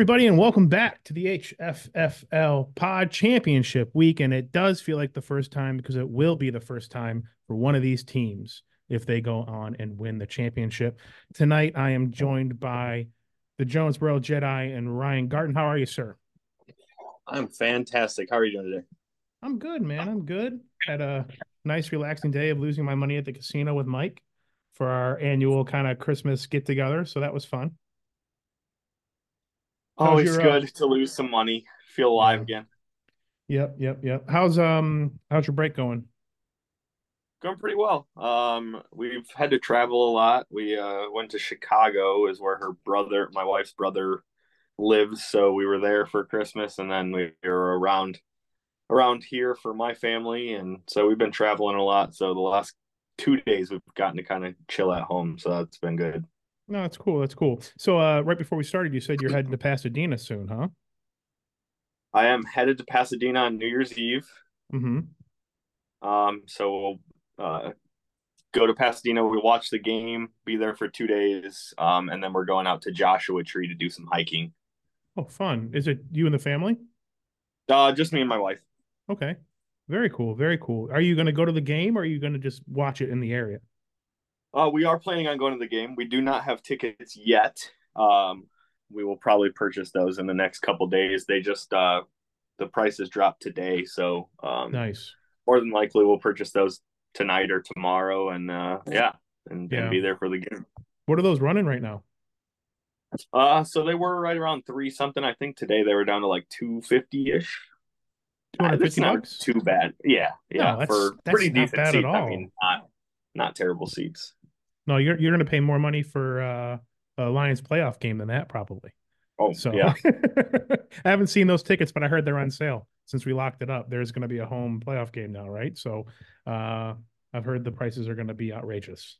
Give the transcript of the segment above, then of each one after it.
Everybody, and welcome back to the HFFL Pod Championship Week. And it does feel like the first time because it will be the first time for one of these teams if they go on and win the championship. Tonight, I am joined by the Jonesboro Jedi and Ryan Garten. How are you, sir? I'm fantastic. How are you doing today? I'm good, man. I'm good. Had a nice, relaxing day of losing my money at the casino with Mike for our annual kind of Christmas get together. So that was fun. Always your, good uh, to lose some money, feel alive again. Yep, yep, yep. How's um how's your break going? Going pretty well. Um, we've had to travel a lot. We uh went to Chicago, is where her brother, my wife's brother, lives. So we were there for Christmas, and then we were around around here for my family, and so we've been traveling a lot. So the last two days we've gotten to kind of chill at home, so that's been good. No, that's cool. That's cool. So, uh, right before we started, you said you're heading to Pasadena soon, huh? I am headed to Pasadena on New Year's Eve. Mm-hmm. Um, so we'll uh, go to Pasadena. We watch the game, be there for two days, um, and then we're going out to Joshua Tree to do some hiking. Oh, fun! Is it you and the family? Uh, just me and my wife. Okay, very cool. Very cool. Are you going to go to the game, or are you going to just watch it in the area? Uh, we are planning on going to the game. We do not have tickets yet. Um, we will probably purchase those in the next couple days. They just uh, the prices dropped today, so um, nice. More than likely, we'll purchase those tonight or tomorrow, and uh, yeah, and, yeah. and be there for the game. What are those running right now? Uh, so they were right around three something. I think today they were down to like two fifty ish. Fifty bucks. Too bad. Yeah, yeah, no, that's, for that's pretty decent seats. I mean, not not terrible seats. No, you're you're going to pay more money for uh, a Lions playoff game than that probably. Oh, so yeah. I haven't seen those tickets, but I heard they're on sale since we locked it up. There's going to be a home playoff game now, right? So uh, I've heard the prices are going to be outrageous.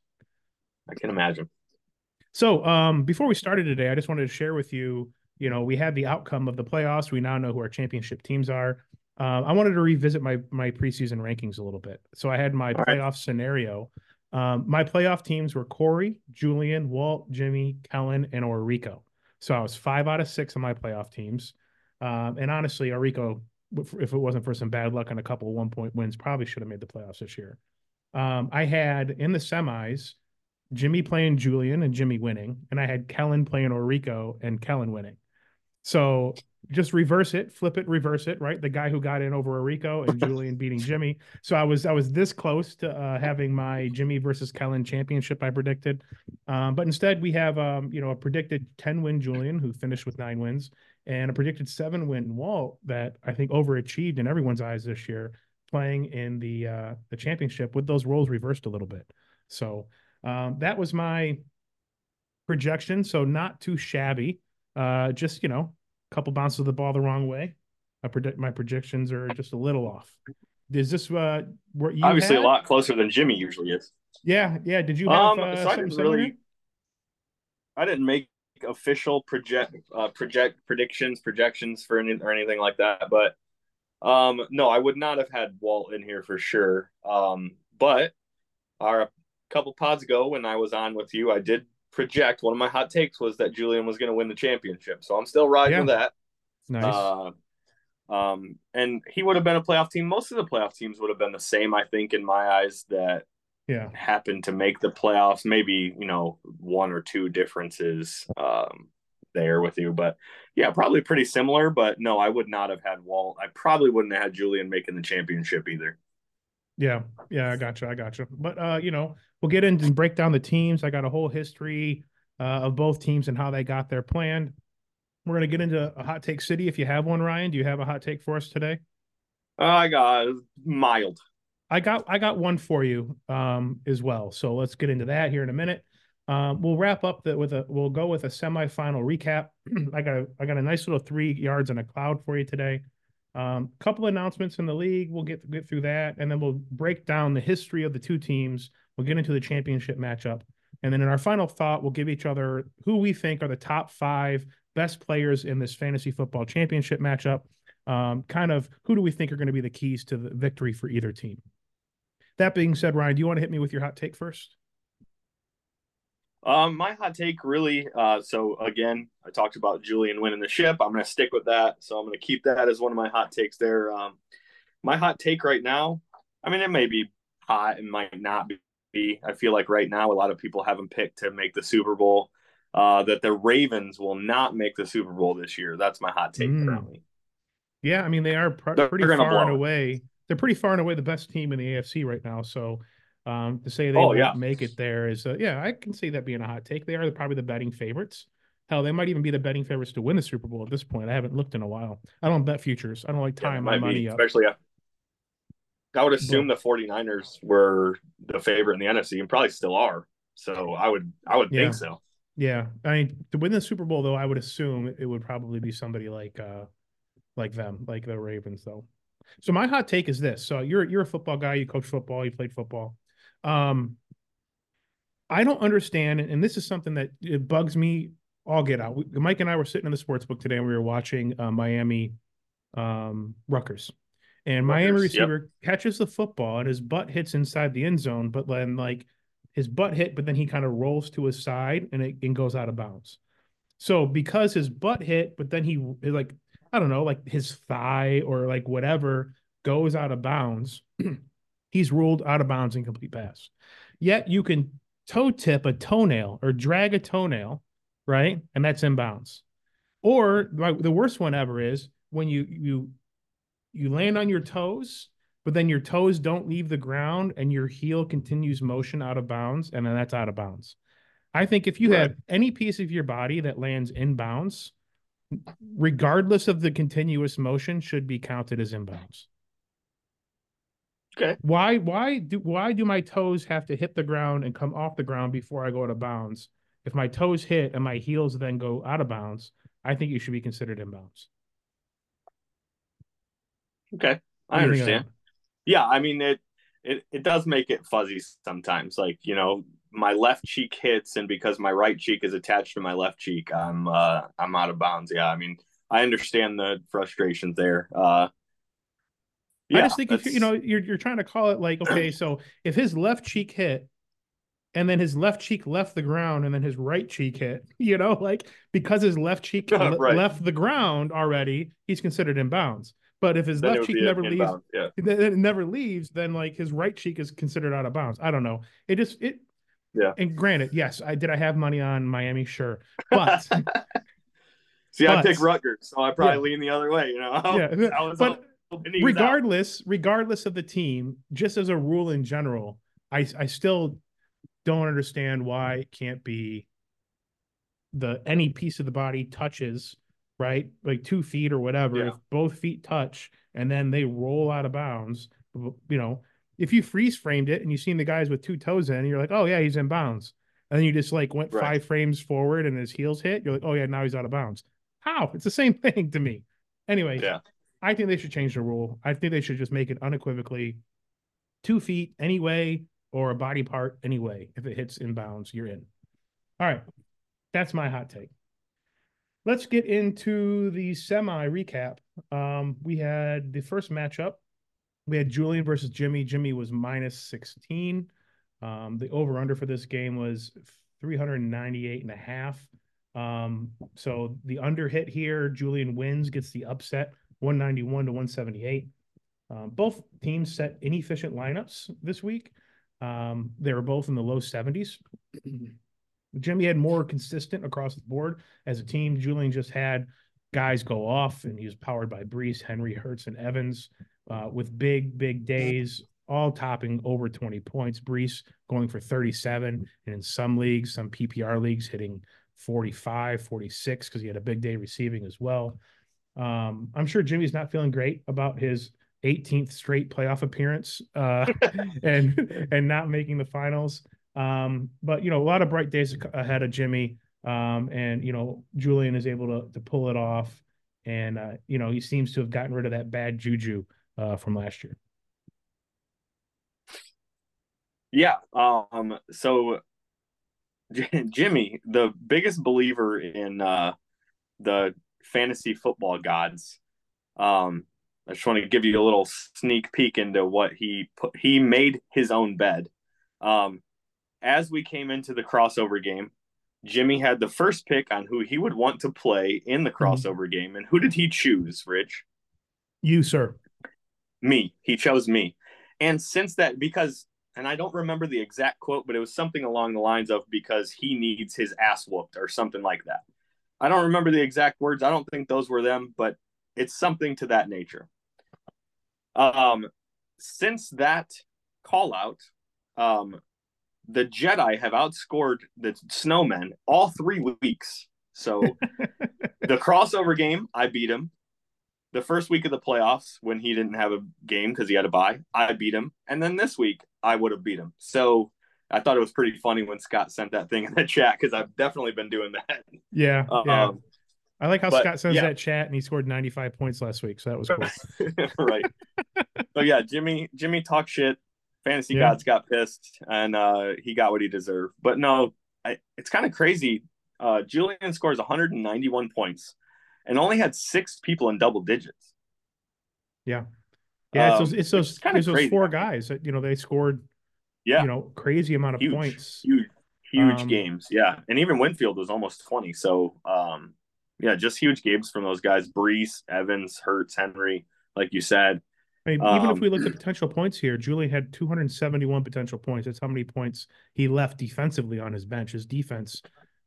I can imagine. So um, before we started today, I just wanted to share with you. You know, we had the outcome of the playoffs. We now know who our championship teams are. Uh, I wanted to revisit my my preseason rankings a little bit. So I had my All playoff right. scenario um, my playoff teams were Corey, Julian, Walt, Jimmy, Kellen, and Orico. So I was five out of six of my playoff teams. Um, and honestly, Orico, if it wasn't for some bad luck and a couple one point wins, probably should have made the playoffs this year. Um, I had in the semis Jimmy playing Julian and Jimmy winning, and I had Kellen playing Orico and Kellen winning. So just reverse it, flip it, reverse it, right? The guy who got in over a Rico and Julian beating Jimmy. So I was I was this close to uh, having my Jimmy versus Kellen championship I predicted, um, but instead we have um, you know a predicted ten win Julian who finished with nine wins and a predicted seven win Walt that I think overachieved in everyone's eyes this year, playing in the uh, the championship with those roles reversed a little bit. So um, that was my projection. So not too shabby. Uh, just you know couple bounces of the ball the wrong way. I predict my projections are just a little off. Is this uh where you obviously had? a lot closer than Jimmy usually is? Yeah, yeah. Did you have um, uh, so I didn't really I didn't make official project uh, project predictions, projections for any or anything like that, but um no, I would not have had Walt in here for sure. Um but our couple pods ago when I was on with you, I did project one of my hot takes was that Julian was going to win the championship. So I'm still riding yeah. with that. Nice. Uh, um, and he would have been a playoff team. Most of the playoff teams would have been the same, I think, in my eyes, that yeah happened to make the playoffs. Maybe, you know, one or two differences um, there with you. But yeah, probably pretty similar. But no, I would not have had Walt. I probably wouldn't have had Julian making the championship either. Yeah, yeah, I got you. I got you. But uh, you know, we'll get into and break down the teams. I got a whole history uh, of both teams and how they got their plan. We're gonna get into a hot take city. If you have one, Ryan, do you have a hot take for us today? I got mild. I got I got one for you um, as well. So let's get into that here in a minute. Um, we'll wrap up the, with a we'll go with a semifinal recap. I got a I got a nice little three yards and a cloud for you today. Um, a couple announcements in the league. We'll get get through that, and then we'll break down the history of the two teams. We'll get into the championship matchup, and then in our final thought, we'll give each other who we think are the top five best players in this fantasy football championship matchup. Um, kind of who do we think are going to be the keys to the victory for either team? That being said, Ryan, do you want to hit me with your hot take first? Um, my hot take really. Uh, so again, I talked about Julian winning the ship. I'm going to stick with that. So I'm going to keep that as one of my hot takes there. Um, my hot take right now. I mean, it may be hot, it might not be. I feel like right now a lot of people have them picked to make the Super Bowl. Uh, that the Ravens will not make the Super Bowl this year. That's my hot take mm. currently. Yeah, I mean they are pr- pretty far and away. They're pretty far and away the best team in the AFC right now. So um, to say they oh, won't yeah. make it there is, uh, yeah, I can see that being a hot take. They are probably the betting favorites. Hell, they might even be the betting favorites to win the Super Bowl at this point. I haven't looked in a while. I don't bet futures. I don't like tying yeah, my money be, up. Especially, I would assume but, the 49ers were the favorite in the NFC and probably still are. So I would, I would yeah. think so. Yeah, I mean, to win the Super Bowl, though, I would assume it would probably be somebody like, uh, like them, like the Ravens, though. So my hot take is this: so you're you're a football guy, you coach football, you played football. Um, I don't understand, and this is something that it bugs me. I'll get out. Mike and I were sitting in the sports book today, and we were watching uh, Miami, um, Rutgers, and Rutgers, Miami receiver yep. catches the football, and his butt hits inside the end zone, but then like his butt hit, but then he kind of rolls to his side, and it and goes out of bounds. So because his butt hit, but then he like I don't know, like his thigh or like whatever goes out of bounds. he's ruled out of bounds and complete pass. Yet you can toe tip a toenail or drag a toenail, right? And that's in bounds. Or the worst one ever is when you you you land on your toes, but then your toes don't leave the ground and your heel continues motion out of bounds, and then that's out of bounds. I think if you right. have any piece of your body that lands in bounds, regardless of the continuous motion, should be counted as inbounds. Okay. Why why do why do my toes have to hit the ground and come off the ground before I go out of bounds? If my toes hit and my heels then go out of bounds, I think you should be considered inbounds. Okay. I understand. Yeah, I mean it it it does make it fuzzy sometimes. Like, you know, my left cheek hits and because my right cheek is attached to my left cheek, I'm uh I'm out of bounds. Yeah, I mean, I understand the frustrations there. Uh yeah, I just think if you know you're you're trying to call it like okay, so if his left cheek hit, and then his left cheek left the ground, and then his right cheek hit, you know, like because his left cheek right. left the ground already, he's considered in bounds. But if his then left cheek never leaves, yeah. it never leaves, then like his right cheek is considered out of bounds. I don't know. It just it. Yeah. And granted, yes, I did. I have money on Miami, sure, but. See, but, I pick Rutgers, so I probably yeah. lean the other way. You know, yeah, but regardless, regardless of the team, just as a rule in general, I I still don't understand why it can't be the any piece of the body touches right? Like two feet or whatever. Yeah. if both feet touch and then they roll out of bounds you know if you freeze framed it and you've seen the guys with two toes in you're like oh yeah he's in bounds. And then you just like went right. five frames forward and his heels hit you're like oh yeah now he's out of bounds. How? It's the same thing to me. Anyway yeah I think they should change the rule. I think they should just make it unequivocally two feet anyway or a body part anyway. If it hits inbounds, you're in. All right. That's my hot take. Let's get into the semi recap. Um, we had the first matchup. We had Julian versus Jimmy. Jimmy was minus 16. Um, the over under for this game was 398 and a half. Um, so the under hit here, Julian wins, gets the upset 191 to 178. Um, both teams set inefficient lineups this week. Um, they were both in the low 70s. Jimmy had more consistent across the board as a team. Julian just had guys go off, and he was powered by Breece, Henry, Hurts, and Evans uh, with big, big days, all topping over 20 points. Breece going for 37, and in some leagues, some PPR leagues, hitting 45, 46 because he had a big day receiving as well. Um, I'm sure Jimmy's not feeling great about his 18th straight playoff appearance uh, and and not making the finals. Um, but you know, a lot of bright days ahead of Jimmy. Um, and you know, Julian is able to to pull it off, and uh, you know, he seems to have gotten rid of that bad juju uh, from last year. Yeah. Um. So, Jimmy, the biggest believer in uh, the fantasy football gods. Um, I just want to give you a little sneak peek into what he put. He made his own bed. Um, as we came into the crossover game, Jimmy had the first pick on who he would want to play in the crossover mm-hmm. game. And who did he choose, Rich? You, sir. Me. He chose me. And since that, because, and I don't remember the exact quote, but it was something along the lines of because he needs his ass whooped or something like that. I don't remember the exact words. I don't think those were them, but it's something to that nature. Um, since that call out, um, the Jedi have outscored the Snowmen all three weeks. So the crossover game, I beat him. The first week of the playoffs, when he didn't have a game because he had a bye, I beat him. And then this week, I would have beat him. So I thought it was pretty funny when Scott sent that thing in the chat because I've definitely been doing that. Yeah. Uh, yeah. Um, I like how but, Scott sends yeah. that chat and he scored 95 points last week. So that was cool. right. so yeah, Jimmy, Jimmy talk shit fantasy yeah. gods got pissed and uh, he got what he deserved. But no, I, it's kind of crazy. Uh, Julian scores 191 points and only had six people in double digits. Yeah. Yeah, um, it's those, it's those, it's those four guys that you know they scored, yeah, you know, crazy amount of huge, points, huge, huge um, games, yeah. And even Winfield was almost twenty. So, um, yeah, just huge games from those guys: Breece, Evans, Hurts, Henry, like you said. I mean, even um, if we look at potential points here, Julian had 271 potential points. That's how many points he left defensively on his bench. His defense,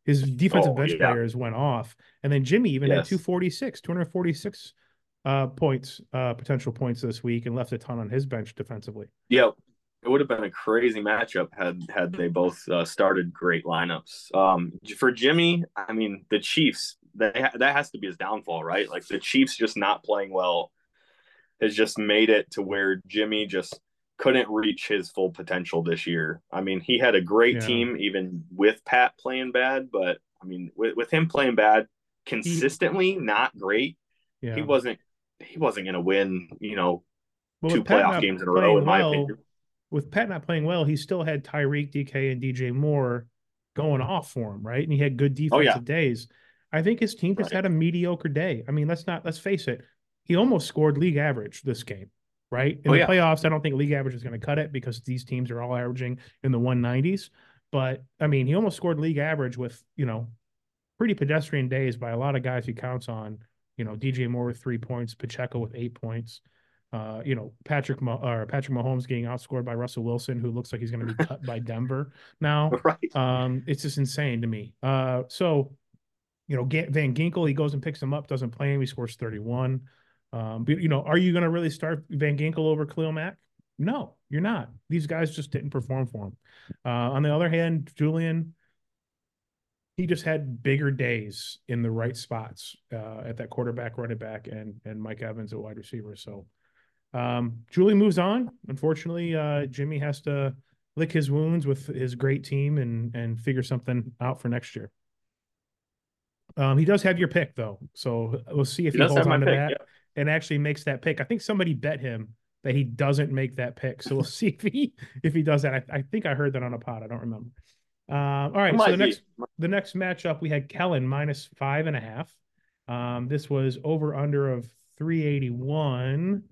his defensive oh, bench yeah. players went off. And then Jimmy even yes. had 246, 246 uh, points, uh, potential points this week and left a ton on his bench defensively. Yep. It would have been a crazy matchup had had they both uh, started great lineups. Um, for Jimmy, I mean, the Chiefs, that that has to be his downfall, right? Like the Chiefs just not playing well has just made it to where Jimmy just couldn't reach his full potential this year. I mean, he had a great yeah. team even with Pat playing bad, but I mean, with, with him playing bad consistently, he, not great, yeah. he wasn't he wasn't going to win, you know, well, two playoff games in a row in my well, opinion. With Pat not playing well, he still had Tyreek, DK, and DJ Moore going off for him, right? And he had good defensive oh, yeah. days. I think his team just right. had a mediocre day. I mean, let's not let's face it he almost scored league average this game, right? In oh, the yeah. playoffs, I don't think league average is going to cut it because these teams are all averaging in the 190s. But I mean, he almost scored league average with, you know, pretty pedestrian days by a lot of guys he counts on. You know, DJ Moore with three points, Pacheco with eight points. Uh, you know, Patrick or Patrick Mahomes getting outscored by Russell Wilson, who looks like he's going to be cut by Denver now. Right. Um, it's just insane to me. Uh, so, you know, Van Ginkel, he goes and picks him up, doesn't play him, he scores 31. Um, but you know, are you going to really start Van Ginkel over Khalil Mack? No, you're not. These guys just didn't perform for him. Uh, on the other hand, Julian, he just had bigger days in the right spots uh, at that quarterback, running back, and and Mike Evans at wide receiver. So um, Julie moves on. Unfortunately, uh, Jimmy has to lick his wounds with his great team and and figure something out for next year. Um, he does have your pick though, so we'll see if he, he holds on to pick, that. Yeah and actually makes that pick. I think somebody bet him that he doesn't make that pick. So we'll see if he if he does that. I, I think I heard that on a pod. I don't remember. Uh, all right. So the next the next matchup we had Kellen minus five and a half. Um, this was over under of 381,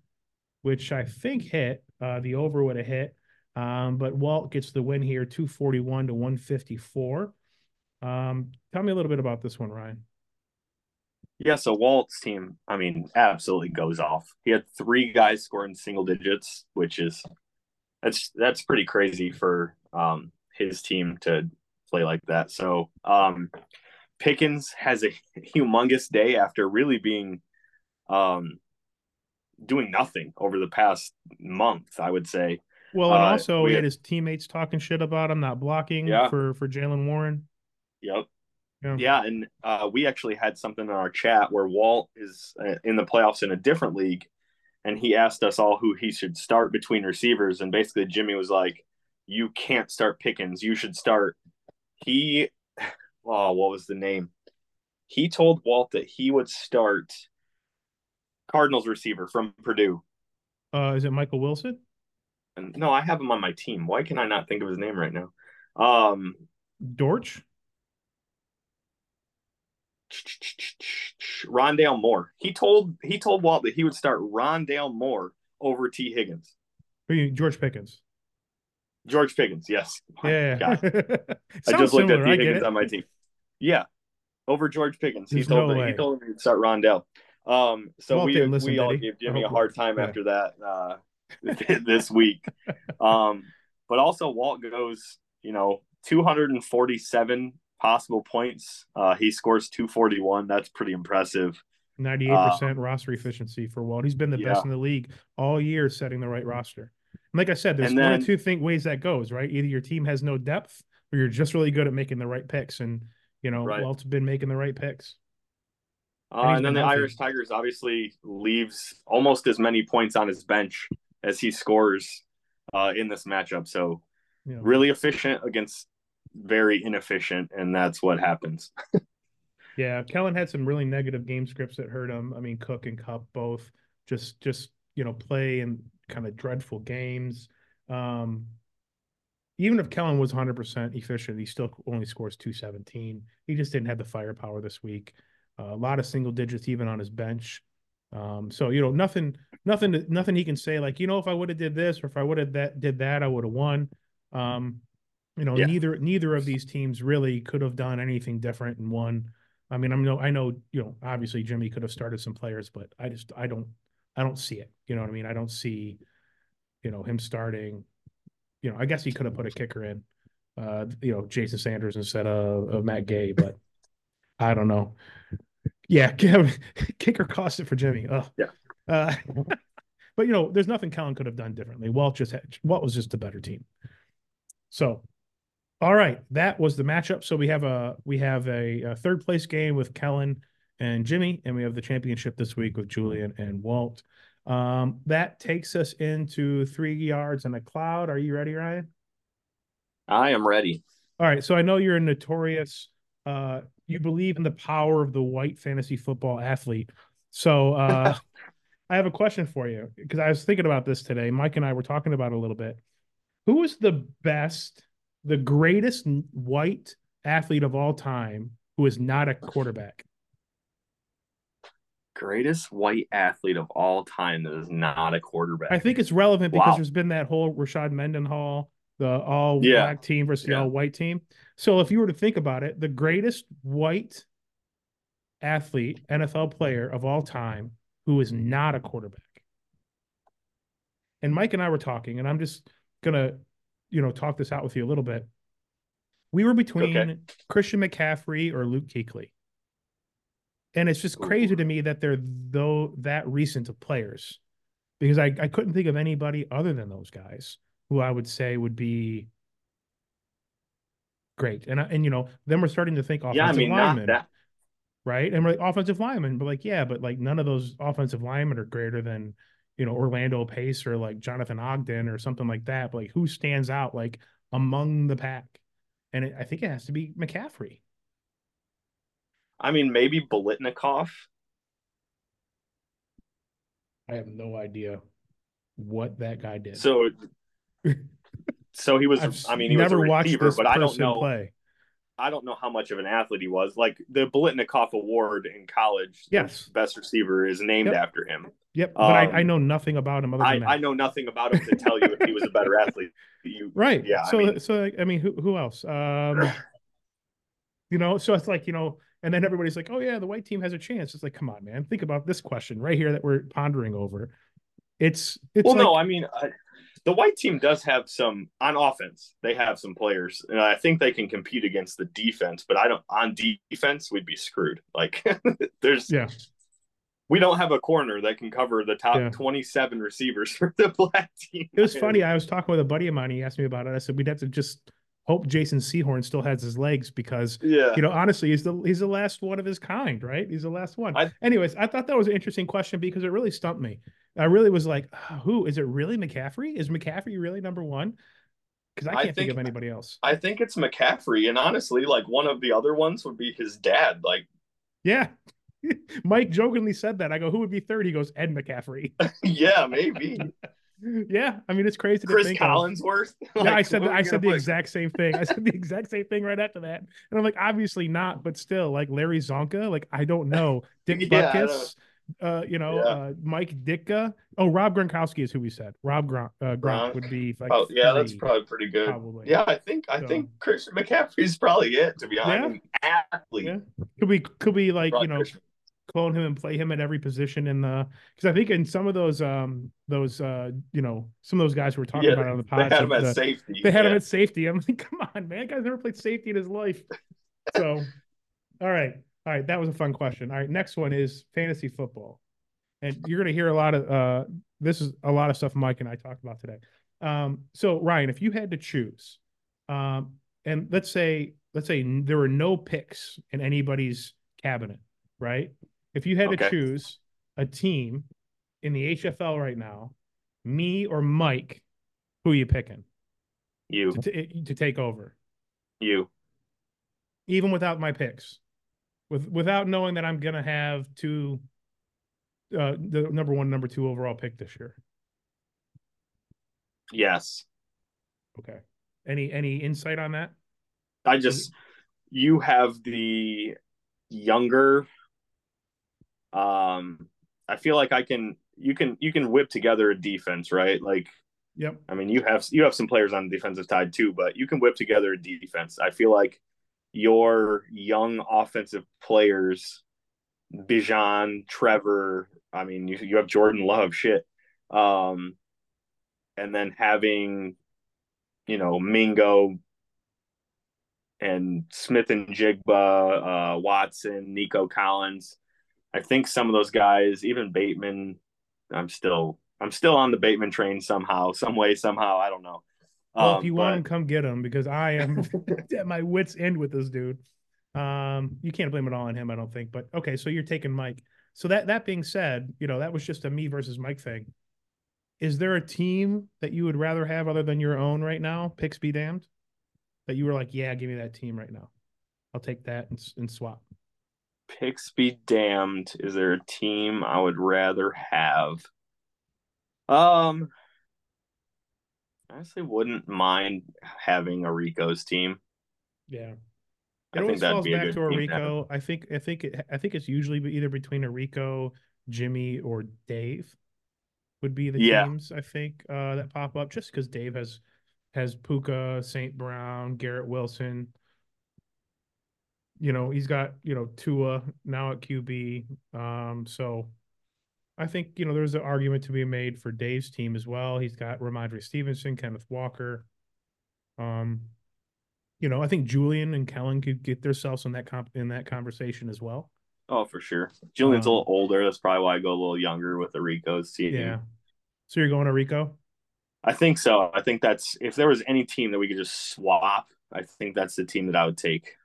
which I think hit. Uh, the over would have hit. Um, but Walt gets the win here, 241 to 154. Um, tell me a little bit about this one, Ryan. Yeah, so Walt's team, I mean, absolutely goes off. He had three guys scoring single digits, which is that's that's pretty crazy for um his team to play like that. So um Pickens has a humongous day after really being um doing nothing over the past month, I would say. Well, and uh, also he had his teammates talking shit about him, not blocking yeah. for for Jaylen Warren. Yep. Yeah, yeah and uh, we actually had something in our chat where Walt is uh, in the playoffs in a different league, and he asked us all who he should start between receivers, and basically Jimmy was like, "You can't start Pickens. You should start." He, oh, what was the name? He told Walt that he would start Cardinals receiver from Purdue. Uh, is it Michael Wilson? And, no, I have him on my team. Why can I not think of his name right now? Um, Dortch. Rondale Moore. He told he told Walt that he would start Rondale Moore over Tee Higgins. You, George Pickens. George Pickens, yes. Yeah. I just looked similar, at Tee Higgins on my team. Yeah, over George Pickens. He There's told no me. He told me to start Rondale. Um, so we listen, we all gave Jimmy a hard time Yeah. after that uh, this week. Um, but also Walt goes, you know, 247 possible points. Uh, he scores 241. That's pretty impressive. 98% roster efficiency for Walt. He's been the best Um, in the league all year setting the right roster. And like I said, there's And one then- or two thing, ways that goes, right? Either your team has no depth or you're just really good at making the right picks. And, you know, Right. Walt's been making the right picks. Uh, and then the healthy. Irish Tigers obviously leaves almost as many points on his bench as he scores uh, in this matchup. So know, really efficient against very inefficient, and that's what happens. Yeah, Kellen had some really negative game scripts that hurt him. I mean, Cook and Kupp both just just you know play in kind of dreadful games. Um, even if Kellen was 100% efficient, he still only scores 217. He just didn't have the firepower this week. A lot of single digits even on his bench. Um, so you know nothing, nothing, nothing he can say like you know if I would have did this or if I would have that did that I would have won. Um, you know Yeah. neither neither of these teams really could have done anything different and won. I mean, I'm no, I know, you know, obviously Jimmy could have started some players, but I just, I don't, I don't see it. You know what I mean? I don't see, you know, him starting. You know, I guess he could have put a kicker in, uh, you know, Jason Sanders instead of, of Matt Gay, but I don't know. Yeah, kicker cost it for Jimmy. Oh, Yeah. Uh, but you know, there's nothing Kellen could have done differently. Walt just had, Walt was just a better team. So all right, that was the matchup. So we have a we have a, a third place game with Kellen and Jimmy, and we have the championship this week with Julian and Walt. Um, that takes us into three yards and a cloud. Are you ready, Ryan? I am ready. All right. So I know you're a notorious. Uh, you believe in the power of the white fantasy football athlete. So uh, I have a question for you because I was thinking about this today. Mike and I were talking about it a little bit. Who is the best, the greatest white athlete of all time who is not a quarterback? Greatest white athlete of all time that is not a quarterback. I think it's relevant because Wow. there's been that whole Rashard Mendenhall, the all Yeah. black team versus the all white team. So if you were to think about it, the greatest white athlete, NFL player of all time who is not a quarterback. And Mike and I were talking, and I'm just gonna, you know, talk this out with you a little bit. We were between Okay. Christian McCaffrey or Luke Kuechly. And it's just crazy to me that they're though that recent of players because I, I couldn't think of anybody other than those guys who I would say would be great. And I, and you know, then we're starting to think offensive yeah, I mean, linemen, that. right? And we're like offensive linemen, but like, yeah, but like none of those offensive linemen are greater than, you know, Orlando Pace or like Jonathan Ogden or something like that. But like who stands out like among the pack? And it, I think it has to be McCaffrey. I mean, maybe Biletnikoff. I have no idea what that guy did. So, so he was. I've I mean, he was a never watched receiver, but I don't know. play. I don't know how much of an athlete he was. Like the Biletnikoff Award in college, Yes. best receiver is named Yep. after him. Yep, but I, I Um, know nothing about him other I. I know nothing about him to tell you if he was a better athlete. You, Right. Yeah, I So mean- so I mean, who who else? Um, you know, so it's like you know, and then everybody's like, oh yeah, the white team has a chance. It's like, come on, man, think about this question right here that we're pondering over. It's it's well, like, no, I mean, uh, the white team does have some on offense. They have some players, and I think they can compete against the defense. But I don't on defense, we'd be screwed. Like, there's yeah, we don't have a corner that can cover the top Yeah. 27 receivers for the black team. it was funny. I was talking with a buddy of mine. He asked me about it. I said we'd have to just hope Jason Sehorn still has his legs because Yeah. you know, honestly, he's the he's the last one of his kind, right? He's the last one. I- Anyways, I thought that was an interesting question because it really stumped me. I really was like, "Ah, who is it? Really McCaffrey? Is McCaffrey really number one? Because I I can't think, think- of anybody else. I think it's McCaffrey, and honestly, like one of the other ones would be his dad. Like, Yeah. Mike jokingly said that. I go, who would be third? He goes, Ed McCaffrey. yeah, maybe yeah. I mean, it's crazy to Chris. Collinsworth. Yeah, I said I said the exact same thing. I said the exact same thing right after that. And I'm like, obviously not, but still, like Larry Csonka, like I don't know. Dick Yeah, uh, you know, Yeah. uh, Mike Ditka. Oh, Rob Gronkowski is who we said. Rob Gronk, uh, Gronk Gronk. would be like, Oh, yeah, that's probably pretty good. probably. Yeah, I think I So- think Christian McCaffrey's probably it. To be honest, Yeah. Athlete. Yeah. Could we could we like you know Christian- clone him and play him at every position in the because I think in some of those um those uh you know some of those guys we were talking Yeah, about on the podcast They had him at the- safety. they had him at safety. I'm like, come on, man, guy's never played safety in his life. So, all right, all right, that was a fun question. All right, next one is fantasy football, and you're gonna hear a lot of uh this is a lot of stuff Mike and I talked about today. Um, so Ryan, if you had to choose, um, and let's say let's say there were no picks in anybody's cabinet, right? If you had to choose a team in the HFL right now, me or Mike, who are you picking? you, to, t- to take over, you. even without my picks, with without knowing that I'm gonna have two, uh, the number one, number two overall pick this year. Yes, Okay. Any any insight on that? I just you have the younger. Um, I feel like I can. You can you can whip together a defense, right? Like Yep. I mean, you have you have some players on the defensive side too, but you can whip together a defense. I feel like your young offensive players, Bijan, Trevor. I mean, you you have Jordan Love, shit, um, and then having, you know, Mingo and Smith-Njigba, uh, Watson, Nico Collins. I think some of those guys, even Bateman, I'm still I'm still on the Bateman train somehow, some way, somehow. I don't know. Well, Um, if you want him, come get him because I am at my wits end with this dude. Um, you can't blame it all on him, I don't think. But okay, so you're taking Mike. So that that being said, you know that was just a me versus Mike thing. Is there a team that you would rather have other than your own right now? Picks be damned. That you were like, yeah, give me that team right now. I'll take that and, and swap. Picks be damned. Is there a team I would rather have? Um, I honestly wouldn't mind having a Rico's team. Yeah. I It think always that'd falls be a good to a. Rico. I think I think it, I think it's usually either between a Rico, Jimmy, or Dave would be the Yeah. teams I think uh, that pop up just because Dave has has Puka, Saint Brown, Garrett Wilson. You know he's got you know Tua now at QB. Um, so I think you know there's an argument to be made for Dave's team as well. He's got Rhamondre Stevenson, Kenneth Walker. Um, you know, I think Julian and Kellen could get themselves in that comp in that conversation as well. Oh, for sure. Julian's a Um, little older. That's probably why I go a little younger with the Rico's team. Yeah. So you're going to Rico? I think so. I think that's if there was any team that we could just swap, I think that's the team that I would take.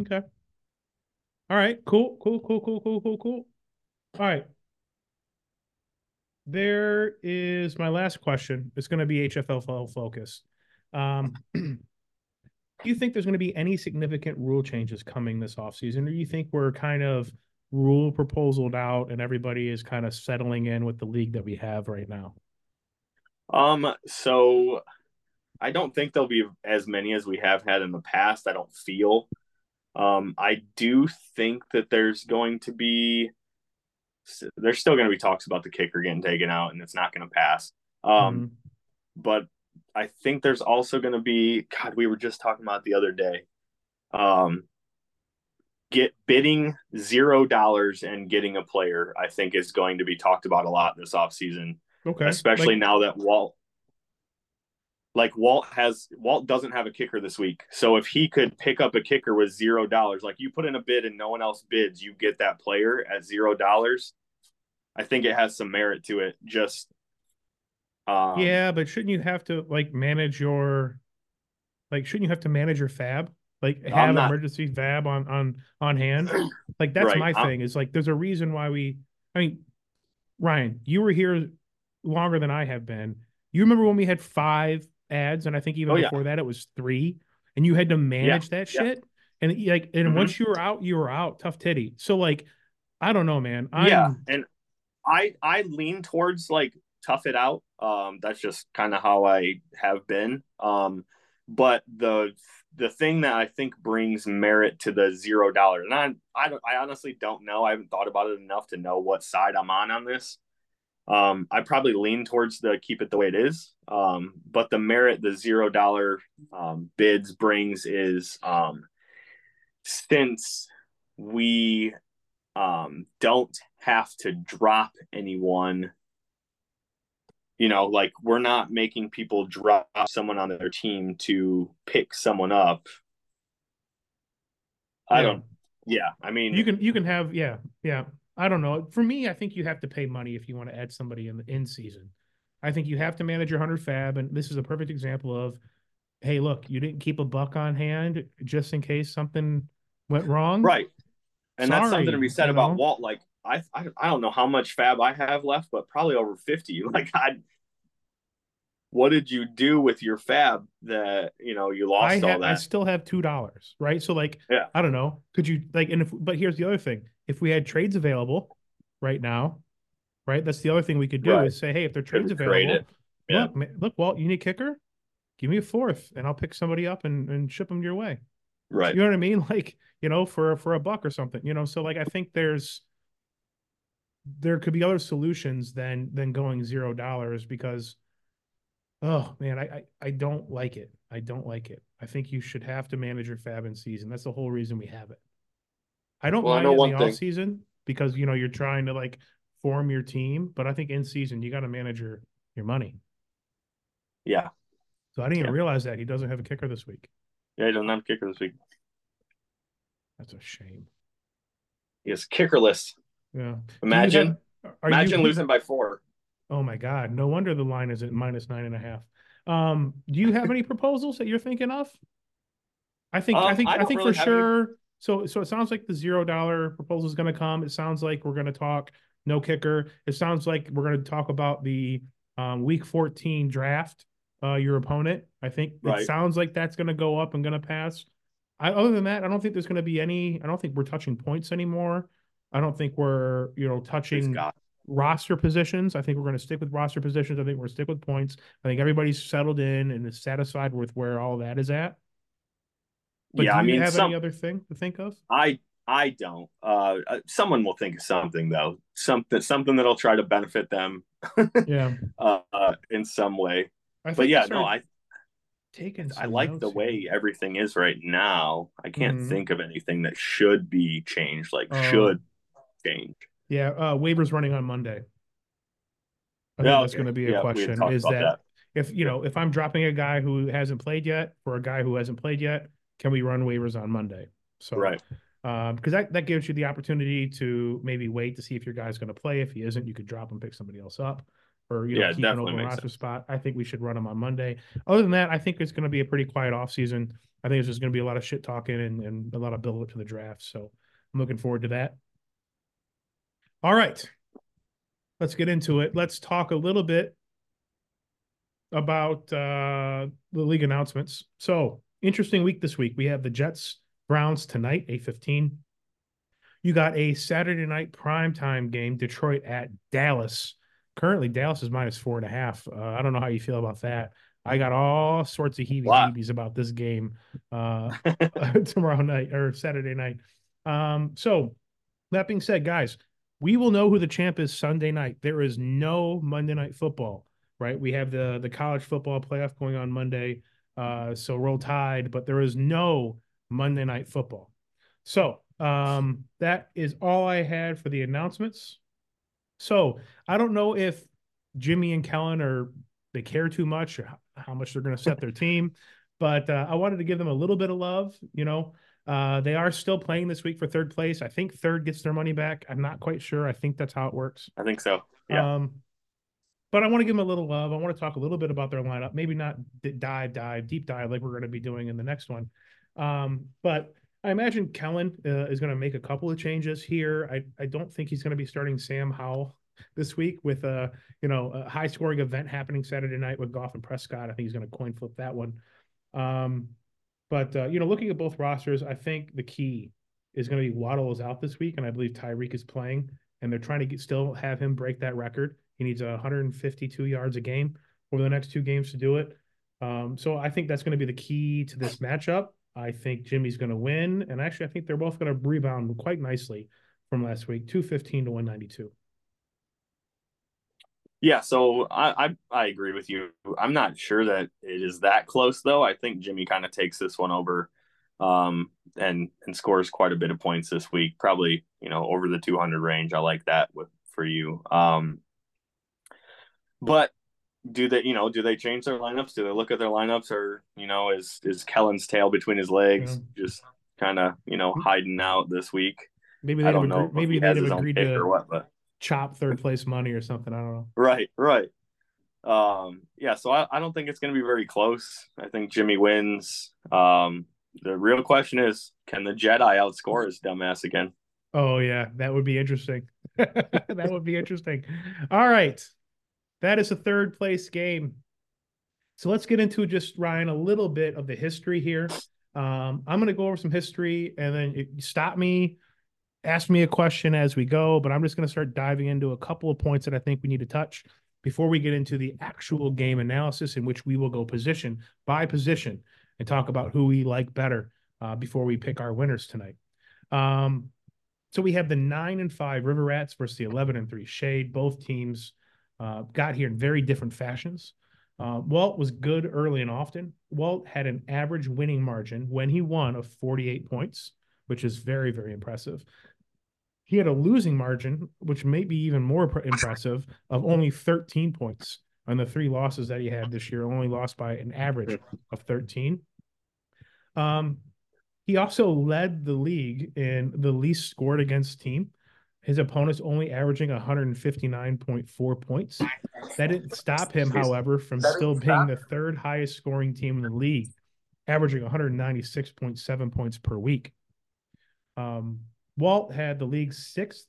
Okay. All right. Cool. Cool. Cool. Cool. Cool. Cool. Cool. All right. There is my last question. It's going to be HFL focus. Um, do you think there's going to be any significant rule changes coming this offseason, or do you think we're kind of rule proposaled out and everybody is kind of settling in with the league that we have right now? Um, so I don't think there'll be as many as we have had in the past. I don't feel. Um, I do think that there's going to be there's still going to be talks about the kicker getting taken out and it's not going to pass. Um, Mhm. but I think there's also going to be God. We were just talking about the other day. Um, get bidding zero dollars and getting a player. I think is going to be talked about a lot this offseason okay. especially Like- now that Walt like Walt has Walt doesn't have a kicker this week. So if he could pick up a kicker with zero dollars, like you put in a bid and no one else bids, you get that player at zero dollars. I think it has some merit to it. Just um, yeah, but shouldn't you have to like manage your like shouldn't you have to manage your fab? Like have not- emergency fab on on on hand? Like that's Right, my I'm- thing. Is like there's a reason why we I mean, Ryan, you were here longer than I have been. You remember when we had five ads, and I think even Oh, yeah. before that it was three, and you had to manage that yeah. shit. And like, and Mhm. once you were out, you were out. Tough titty. So like, I don't know, man. I'm, yeah, and I I lean towards like tough it out. Um, that's just kind of how I have been. Um, but the the thing that I think brings merit to the zero dollar, and I I, don't, I honestly don't know. I haven't thought about it enough to know what side I'm on on this. Um, I probably lean towards the keep it the way it is. Um, but the merit the zero dollar um, bids brings is um, since we um, don't have to drop anyone you know like we're not making people drop someone on their team to pick someone up. I don't yeah i mean you can you can have yeah yeah i don't know. For me i think you have to pay money if you want to add somebody in the in season. I think you have to manage your 100 fab and this is a perfect example of hey look you didn't keep a buck on hand just in case something went wrong. Right. And Sorry, that's something to be said about know? walt. Like I, I I don't know how much fab I have left, but probably over fifty. Like I, what did you do with your fab that you know you lost ha- all that? I still have two dollars, right? So like, yeah, I don't know. Could you like, and if but here's the other thing: if we had trades available right now, right, that's the other thing we could do right. is say, hey, if there are trades available, yeah. look, look, Walt, you need kicker, give me a fourth, and I'll pick somebody up and and ship them your way. Right. You know what I mean? Like, you know, for for a buck or something. You know, so like I think there's there could be other solutions than than going zero dollars because oh man, I, I, I don't like it. I don't like it. I think you should have to manage your fab in season. That's the whole reason we have it. I don't well, mind I in the off season because you know you're trying to like form your team, but I think in season you got to manage your your money. Yeah. So I didn't even realize that he doesn't have a kicker this week. Yeah, he doesn't have a kicker this week. That's a shame. He is kickerless. Yeah. Imagine, have, imagine you, losing by four. Oh my God! No wonder the line is at minus nine and a half. Um, do you have any proposals that you're thinking of? I think um, I think I, I think really for sure. Any... So so it sounds like the zero dollar proposal is going to come. It sounds like we're going to talk no kicker. It sounds like we're going to talk about the um, week 14 draft. Uh, your opponent. I think right. it sounds like that's going to go up and going to pass. I, other than that, I don't think there's going to be any. I don't think we're touching points anymore. I don't think we're you know touching roster positions. I think we're going to stick with roster positions. I think we're going to stick with points. I think everybody's settled in and is satisfied with where all that is at. But yeah, do you I mean, have some, any other thing to think of? I I don't. Uh, uh, someone will think of something though. Something something that'll try to benefit them. yeah. Uh, in some way. but yeah, no, I taking. I like the way everything is right now. I can't mm-hmm. think of anything that should be changed. Like um, should change. Yeah, uh, waivers running on Monday. I think yeah, that's okay. going to be a yeah, question. Is that, that, if you know if I'm dropping a guy who hasn't played yet for a guy who hasn't played yet, can we run waivers on Monday? So right. Um, because that, that gives you the opportunity to maybe wait to see if your guy's going to play. If he isn't, you could drop and pick somebody else up, or you know yeah, keep an open roster sense. spot. I think we should run them on Monday. Other than that, I think it's going to be a pretty quiet off season. I think it's just going to be a lot of shit talking and, and a lot of build up to the draft. So I'm looking forward to that. All right. Let's get into it. Let's talk a little bit about uh, the league announcements. So, interesting week this week. We have the Jets Browns tonight, 8:15. You got a Saturday night primetime game, Detroit at Dallas. Currently, Dallas is minus four and a half. Uh, I don't know how you feel about that. I got all sorts of heebie-jeebies about this game uh, tomorrow night or Saturday night. Um, so, that being said, guys, we will know who the champ is Sunday night. There is no Monday night football, right? We have the the college football playoff going on Monday, uh, so roll tide, but there is no Monday night football. So um, that is all I had for the announcements. So I don't know if Jimmy and Kellen are they care too much or how much they're going to set their team, but uh, I wanted to give them a little bit of love. You know, uh, they are still playing this week for third place. I think third gets their money back. I'm not quite sure. I think that's how it works. I think so. Yeah. Um, but I want to give them a little love. I want to talk a little bit about their lineup. Maybe not dive, dive, deep dive like we're going to be doing in the next one. Um, but I imagine Kellen uh, is going to make a couple of changes here. I, I don't think he's going to be starting Sam Howell this week with a you know a high scoring event happening Saturday night with Goff and Prescott. I think he's going to coin flip that one. Um, but uh, you know, looking at both rosters, I think the key is going to be Waddle is out this week, and I believe Tyreek is playing, and they're trying to get, still have him break that record. He needs 152 yards a game over the next two games to do it. Um, so I think that's going to be the key to this matchup. I think Jimmy's going to win, and actually, I think they're both going to rebound quite nicely from last week, two fifteen to one ninety two. Yeah, so I, I, I agree with you. I'm not sure that it is that close though. I think Jimmy kind of takes this one over, um, and and scores quite a bit of points this week. Probably you know over the 200 range. I like that with for you. Um, but do they you know do they change their lineups? Do they look at their lineups, or you know is is Kellen's tail between his legs yeah. just kind of you know hiding out this week? Maybe they don't know. Maybe they have agreed to or what, but chop third place money or something. I don't know. Right, right. Um, yeah, so I, I don't think it's going to be very close. I think Jimmy wins. Um, the real question is, can the Jedi outscore his dumbass again? Oh yeah, that would be interesting. that would be interesting. All right, that is a third place game. So let's get into just Ryan a little bit of the history here. Um, I'm going to go over some history and then stop me ask me a question as we go, but I'm just going to start diving into a couple of points that I think we need to touch before we get into the actual game analysis, in which we will go position by position and talk about who we like better uh, before we pick our winners tonight. Um, so we have the nine and five River Rats versus the 11 and three Shade. Both teams uh, got here in very different fashions. Uh, Walt was good early and often. Walt had an average winning margin when he won of 48 points, which is very, very impressive he had a losing margin, which may be even more impressive, of only 13 points on the three losses that he had this year, only lost by an average of 13. Um, he also led the league in the least scored against team. His opponents only averaging 159.4 points. That didn't stop him, however, from still being the third highest scoring team in the league, averaging 196.7 points per week. Um, Walt had the league's sixth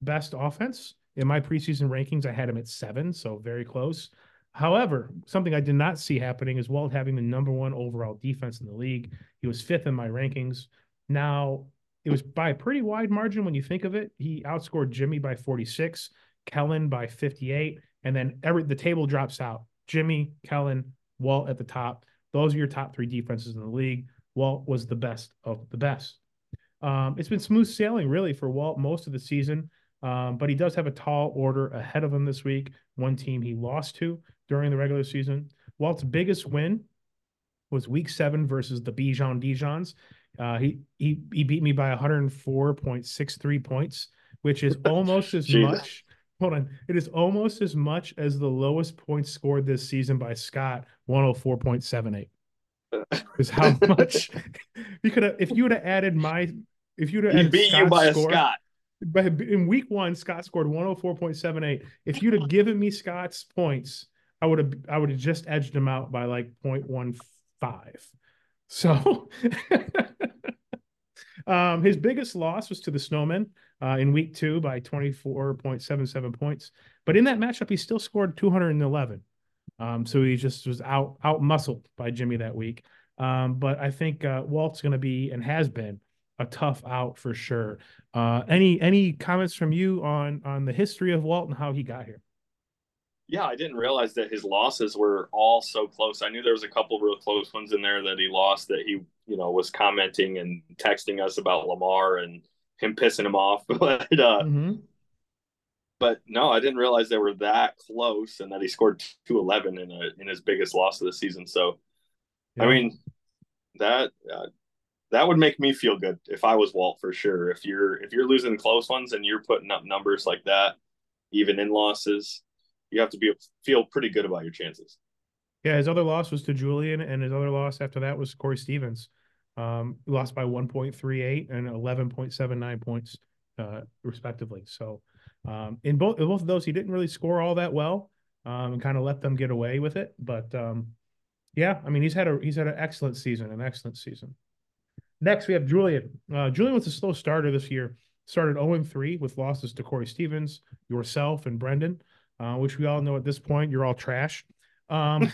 best offense. In my preseason rankings, I had him at seven, so very close. However, something I did not see happening is Walt having the number one overall defense in the league. He was fifth in my rankings. Now, it was by a pretty wide margin when you think of it. He outscored Jimmy by 46, Kellen by 58, and then every the table drops out. Jimmy, Kellen, Walt at the top. Those are your top three defenses in the league. Walt was the best of the best. Um, it's been smooth sailing really for Walt most of the season, um, but he does have a tall order ahead of him this week. One team he lost to during the regular season. Walt's biggest win was Week Seven versus the Bijan Dijons. Uh, he he he beat me by 104.63 points, which is almost as much. Hold on, it is almost as much as the lowest points scored this season by Scott, 104.78 is how much you could have if you would have added my if you'd have he beat Scott's you by score, a Scott. But in week one, Scott scored 104.78. If you'd have given me Scott's points, I would have I would have just edged him out by like 0.15. So um, his biggest loss was to the Snowmen uh, in week two by 24.77 points. But in that matchup, he still scored 211. Um, so he just was out out muscled by Jimmy that week. Um, but I think uh, Walt's going to be and has been a tough out for sure. Uh, any any comments from you on on the history of Walt and how he got here? Yeah, I didn't realize that his losses were all so close. I knew there was a couple real close ones in there that he lost that he, you know, was commenting and texting us about Lamar and him pissing him off. but uh, mm-hmm. but no, I didn't realize they were that close and that he scored 211 in a in his biggest loss of the season. So yeah. I mean, that uh, that would make me feel good if I was Walt for sure. If you're if you're losing close ones and you're putting up numbers like that, even in losses, you have to be feel pretty good about your chances. Yeah, his other loss was to Julian, and his other loss after that was Corey Stevens. Um, lost by 1.38 and 11.79 points, uh, respectively. So, um, in both in both of those, he didn't really score all that well, um, and kind of let them get away with it. But um, yeah, I mean, he's had a he's had an excellent season, an excellent season. Next, we have Julian. Uh, Julian was a slow starter this year. Started 0 3 with losses to Corey Stevens, yourself, and Brendan, uh, which we all know at this point you're all trash. Um,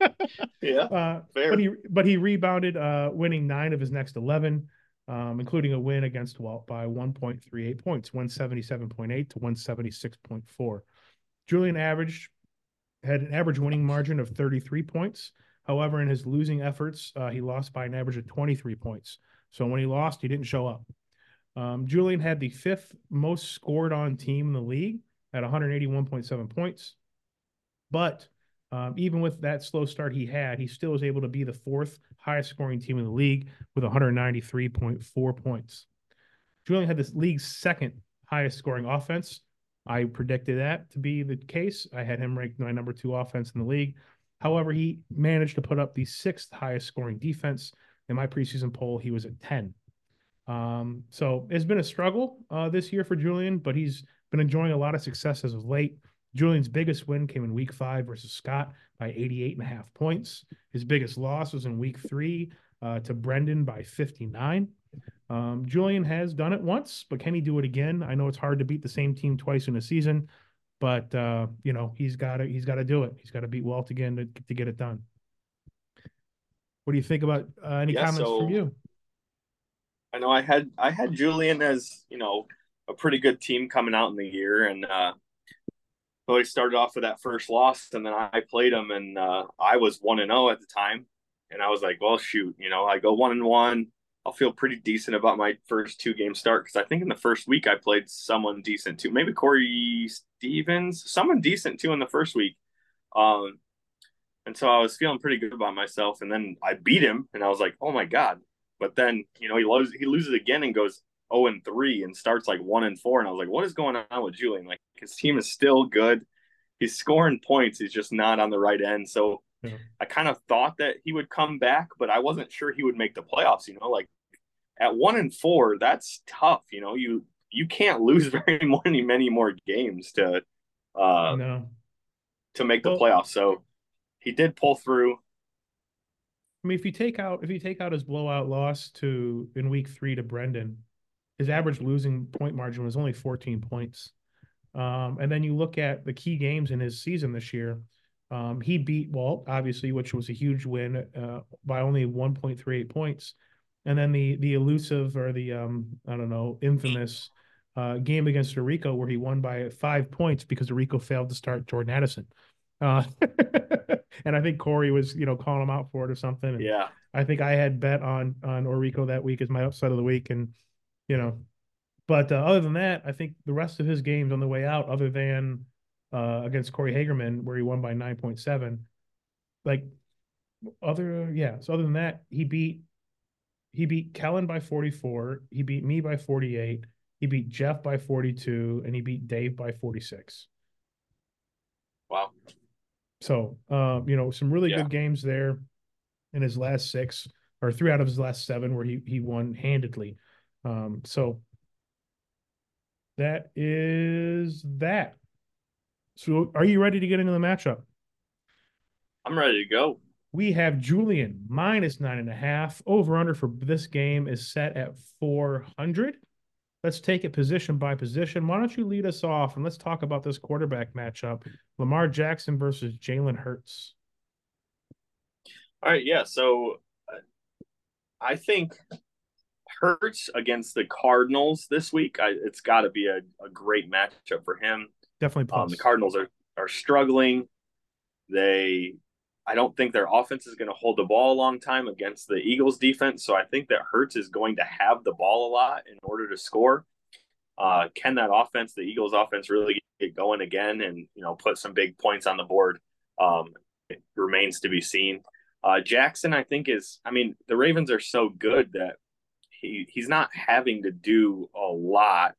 yeah, uh, but he but he rebounded, uh, winning nine of his next eleven, um, including a win against Walt by 1.38 points, 177.8 to 176.4. Julian averaged had an average winning margin of 33 points However, in his losing efforts, uh, he lost by an average of 23 points. So when he lost, he didn't show up. Um, Julian had the fifth most scored on team in the league at 181.7 points. But um, even with that slow start he had, he still was able to be the fourth highest scoring team in the league with 193.4 points. Julian had this league's second highest scoring offense. I predicted that to be the case. I had him ranked my number two offense in the league. However, he managed to put up the sixth highest scoring defense. In my preseason poll, he was at 10. Um, so it's been a struggle uh, this year for Julian, but he's been enjoying a lot of success as of late. Julian's biggest win came in week five versus Scott by 88 and a half points. His biggest loss was in week three uh, to Brendan by 59. Um, Julian has done it once, but can he do it again? I know it's hard to beat the same team twice in a season, but uh, you know he's got to he's got to do it. He's got to beat Walt again to to get it done. What do you think about uh, any yeah, comments so, from you? I know I had I had Julian as you know a pretty good team coming out in the year, and uh, so he started off with that first loss, and then I played him, and uh, I was one and zero oh at the time, and I was like, well, shoot, you know, I go one and one. I'll feel pretty decent about my first two game start because I think in the first week I played someone decent too, maybe Corey Stevens, someone decent too in the first week. Um, and so I was feeling pretty good about myself, and then I beat him, and I was like, oh my god. But then you know he loses he loses again and goes 0 and 3 and starts like 1 and 4 and I was like what is going on with Julian? Like his team is still good. He's scoring points he's just not on the right end. So yeah. I kind of thought that he would come back but I wasn't sure he would make the playoffs you know like at 1 and 4 that's tough you know you you can't lose very many many more games to uh no. to make the well, playoffs so he did pull through I mean, if you take out if you take out his blowout loss to in week three to Brendan, his average losing point margin was only 14 points. Um, and then you look at the key games in his season this year. Um, he beat Walt, obviously, which was a huge win uh, by only 1.38 points. And then the the elusive or the um, I don't know infamous uh, game against Rico where he won by five points because Rico failed to start Jordan Addison. Uh, and I think Corey was, you know, calling him out for it or something. And yeah. I think I had bet on on Orico that week as my upside of the week, and you know, but uh, other than that, I think the rest of his games on the way out, other than uh, against Corey Hagerman where he won by nine point seven, like other yeah. So other than that, he beat he beat Kellen by forty four. He beat me by forty eight. He beat Jeff by forty two, and he beat Dave by forty six. Wow. So, um, you know, some really yeah. good games there in his last six or three out of his last seven where he he won handedly. Um, so that is that. So, are you ready to get into the matchup? I'm ready to go. We have Julian minus nine and a half. Over under for this game is set at 400. Let's take it position by position. Why don't you lead us off and let's talk about this quarterback matchup Lamar Jackson versus Jalen Hurts. All right. Yeah. So uh, I think Hurts against the Cardinals this week, I, it's got to be a, a great matchup for him. Definitely. Um, the Cardinals are, are struggling. They I don't think their offense is going to hold the ball a long time against the Eagles defense. So I think that Hurts is going to have the ball a lot in order to score. Uh, can that offense, the Eagles offense, really get going again and you know put some big points on the board? Um, it remains to be seen. Uh, Jackson, I think, is. I mean, the Ravens are so good that he he's not having to do a lot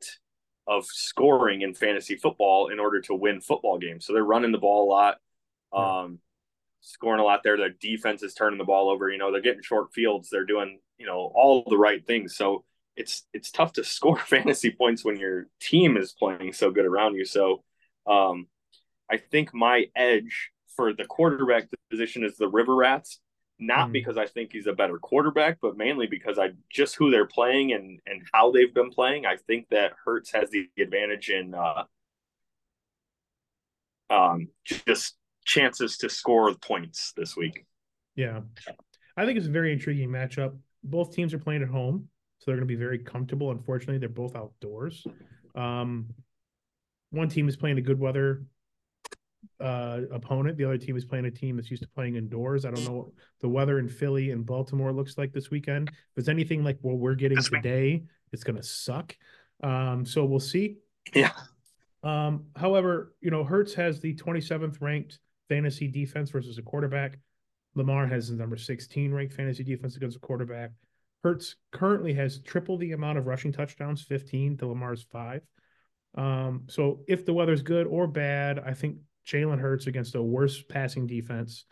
of scoring in fantasy football in order to win football games. So they're running the ball a lot. Um, scoring a lot there. Their defense is turning the ball over. You know, they're getting short fields. They're doing, you know, all the right things. So it's it's tough to score fantasy points when your team is playing so good around you. So um, I think my edge for the quarterback position is the River Rats. Not mm. because I think he's a better quarterback, but mainly because I just who they're playing and and how they've been playing. I think that Hurts has the advantage in uh, um, just chances to score points this week. Yeah. I think it's a very intriguing matchup. Both teams are playing at home, so they're going to be very comfortable. Unfortunately, they're both outdoors. Um, one team is playing a good weather uh, opponent. The other team is playing a team that's used to playing indoors. I don't know what the weather in Philly and Baltimore looks like this weekend. If it's anything like what we're getting today, it's going to suck. Um, so we'll see. Yeah. Um, however, you know, Hurts has the 27th ranked fantasy defense versus a quarterback. Lamar has the number 16 ranked fantasy defense against a quarterback. Hurts currently has triple the amount of rushing touchdowns, 15 to Lamar's five. Um, so if the weather's good or bad, I think Jalen Hurts against a worse passing defense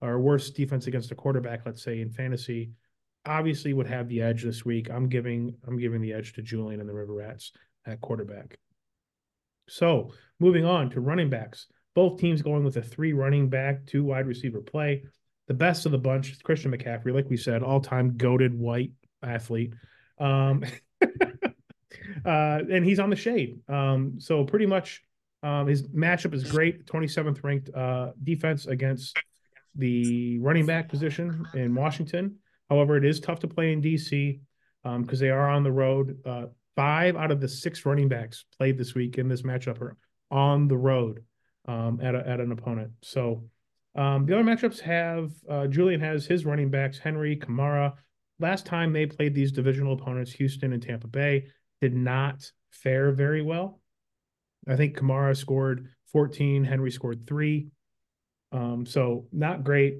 or worse defense against a quarterback, let's say in fantasy, obviously would have the edge this week. I'm giving I'm giving the edge to Julian and the River Rats at quarterback. So moving on to running backs. Both teams going with a three running back, two wide receiver play. The best of the bunch is Christian McCaffrey, like we said, all time goaded white athlete. Um, uh, and he's on the shade. Um, so pretty much um, his matchup is great. 27th ranked uh, defense against the running back position in Washington. However, it is tough to play in DC because um, they are on the road. Uh, five out of the six running backs played this week in this matchup are on the road um, at, a, at an opponent. So um, the other matchups have uh, Julian has his running backs, Henry, Kamara. Last time they played these divisional opponents, Houston and Tampa Bay, did not fare very well. I think Kamara scored 14, Henry scored three. Um, so not great.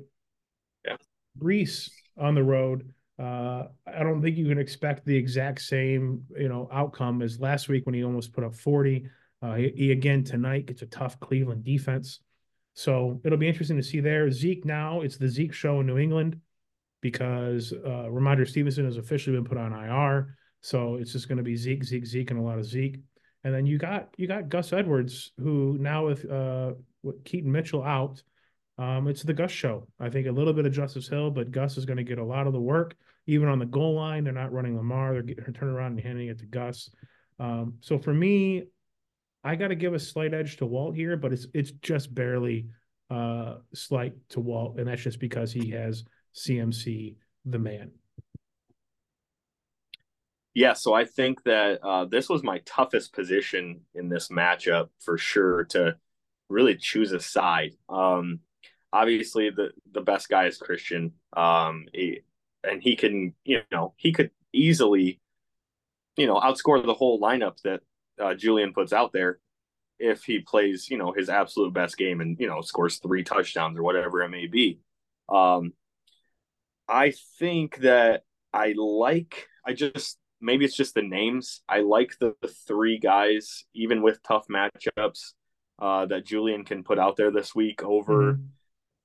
Yeah. Breece on the road. Uh, I don't think you can expect the exact same, you know, outcome as last week when he almost put up 40. Uh, he, he, again tonight gets a tough Cleveland defense. So it'll be interesting to see there. Zeke now, it's the Zeke show in New England because uh, Stevenson has officially been put on IR. So it's just going to be Zeke, Zeke, Zeke, and a lot of Zeke. And then you got you got Gus Edwards, who now with uh with Keaton Mitchell out, um, it's the Gus show. I think a little bit of Justice Hill, but Gus is going to get a lot of the work, even on the goal line. They're not running Lamar; they're getting turning around and handing it to Gus. Um, so for me, I got to give a slight edge to Walt here, but it's it's just barely uh slight to Walt, and that's just because he has CMC the man. Yeah, so I think that uh, this was my toughest position in this matchup for sure to really choose a side. Um, obviously, the the best guy is Christian, um, he, and he can, you know, he could easily, you know, outscore the whole lineup that uh, Julian puts out there if he plays, you know, his absolute best game and you know scores three touchdowns or whatever it may be. Um, I think that I like. I just maybe it's just the names. I like the, the three guys, even with tough matchups, uh, that Julian can put out there this week over. Mm-hmm.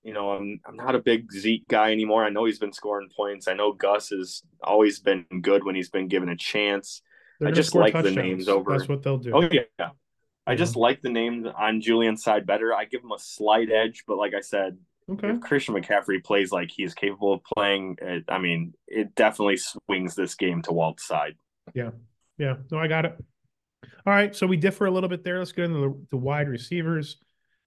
You know, I'm I'm not a big Zeke guy anymore. I know he's been scoring points. I know Gus has always been good when he's been given a chance. They're I just like touchdowns. the names over. That's what they'll do. Oh yeah. I just like the name on Julian's side better. I give him a slight edge, but like I said, Okay. If Christian McCaffrey plays like he's capable of playing, it, I mean, it definitely swings this game to Walt's side. Yeah. Yeah. No, I got it. All right. So we differ a little bit there. Let's get into the, the wide receivers.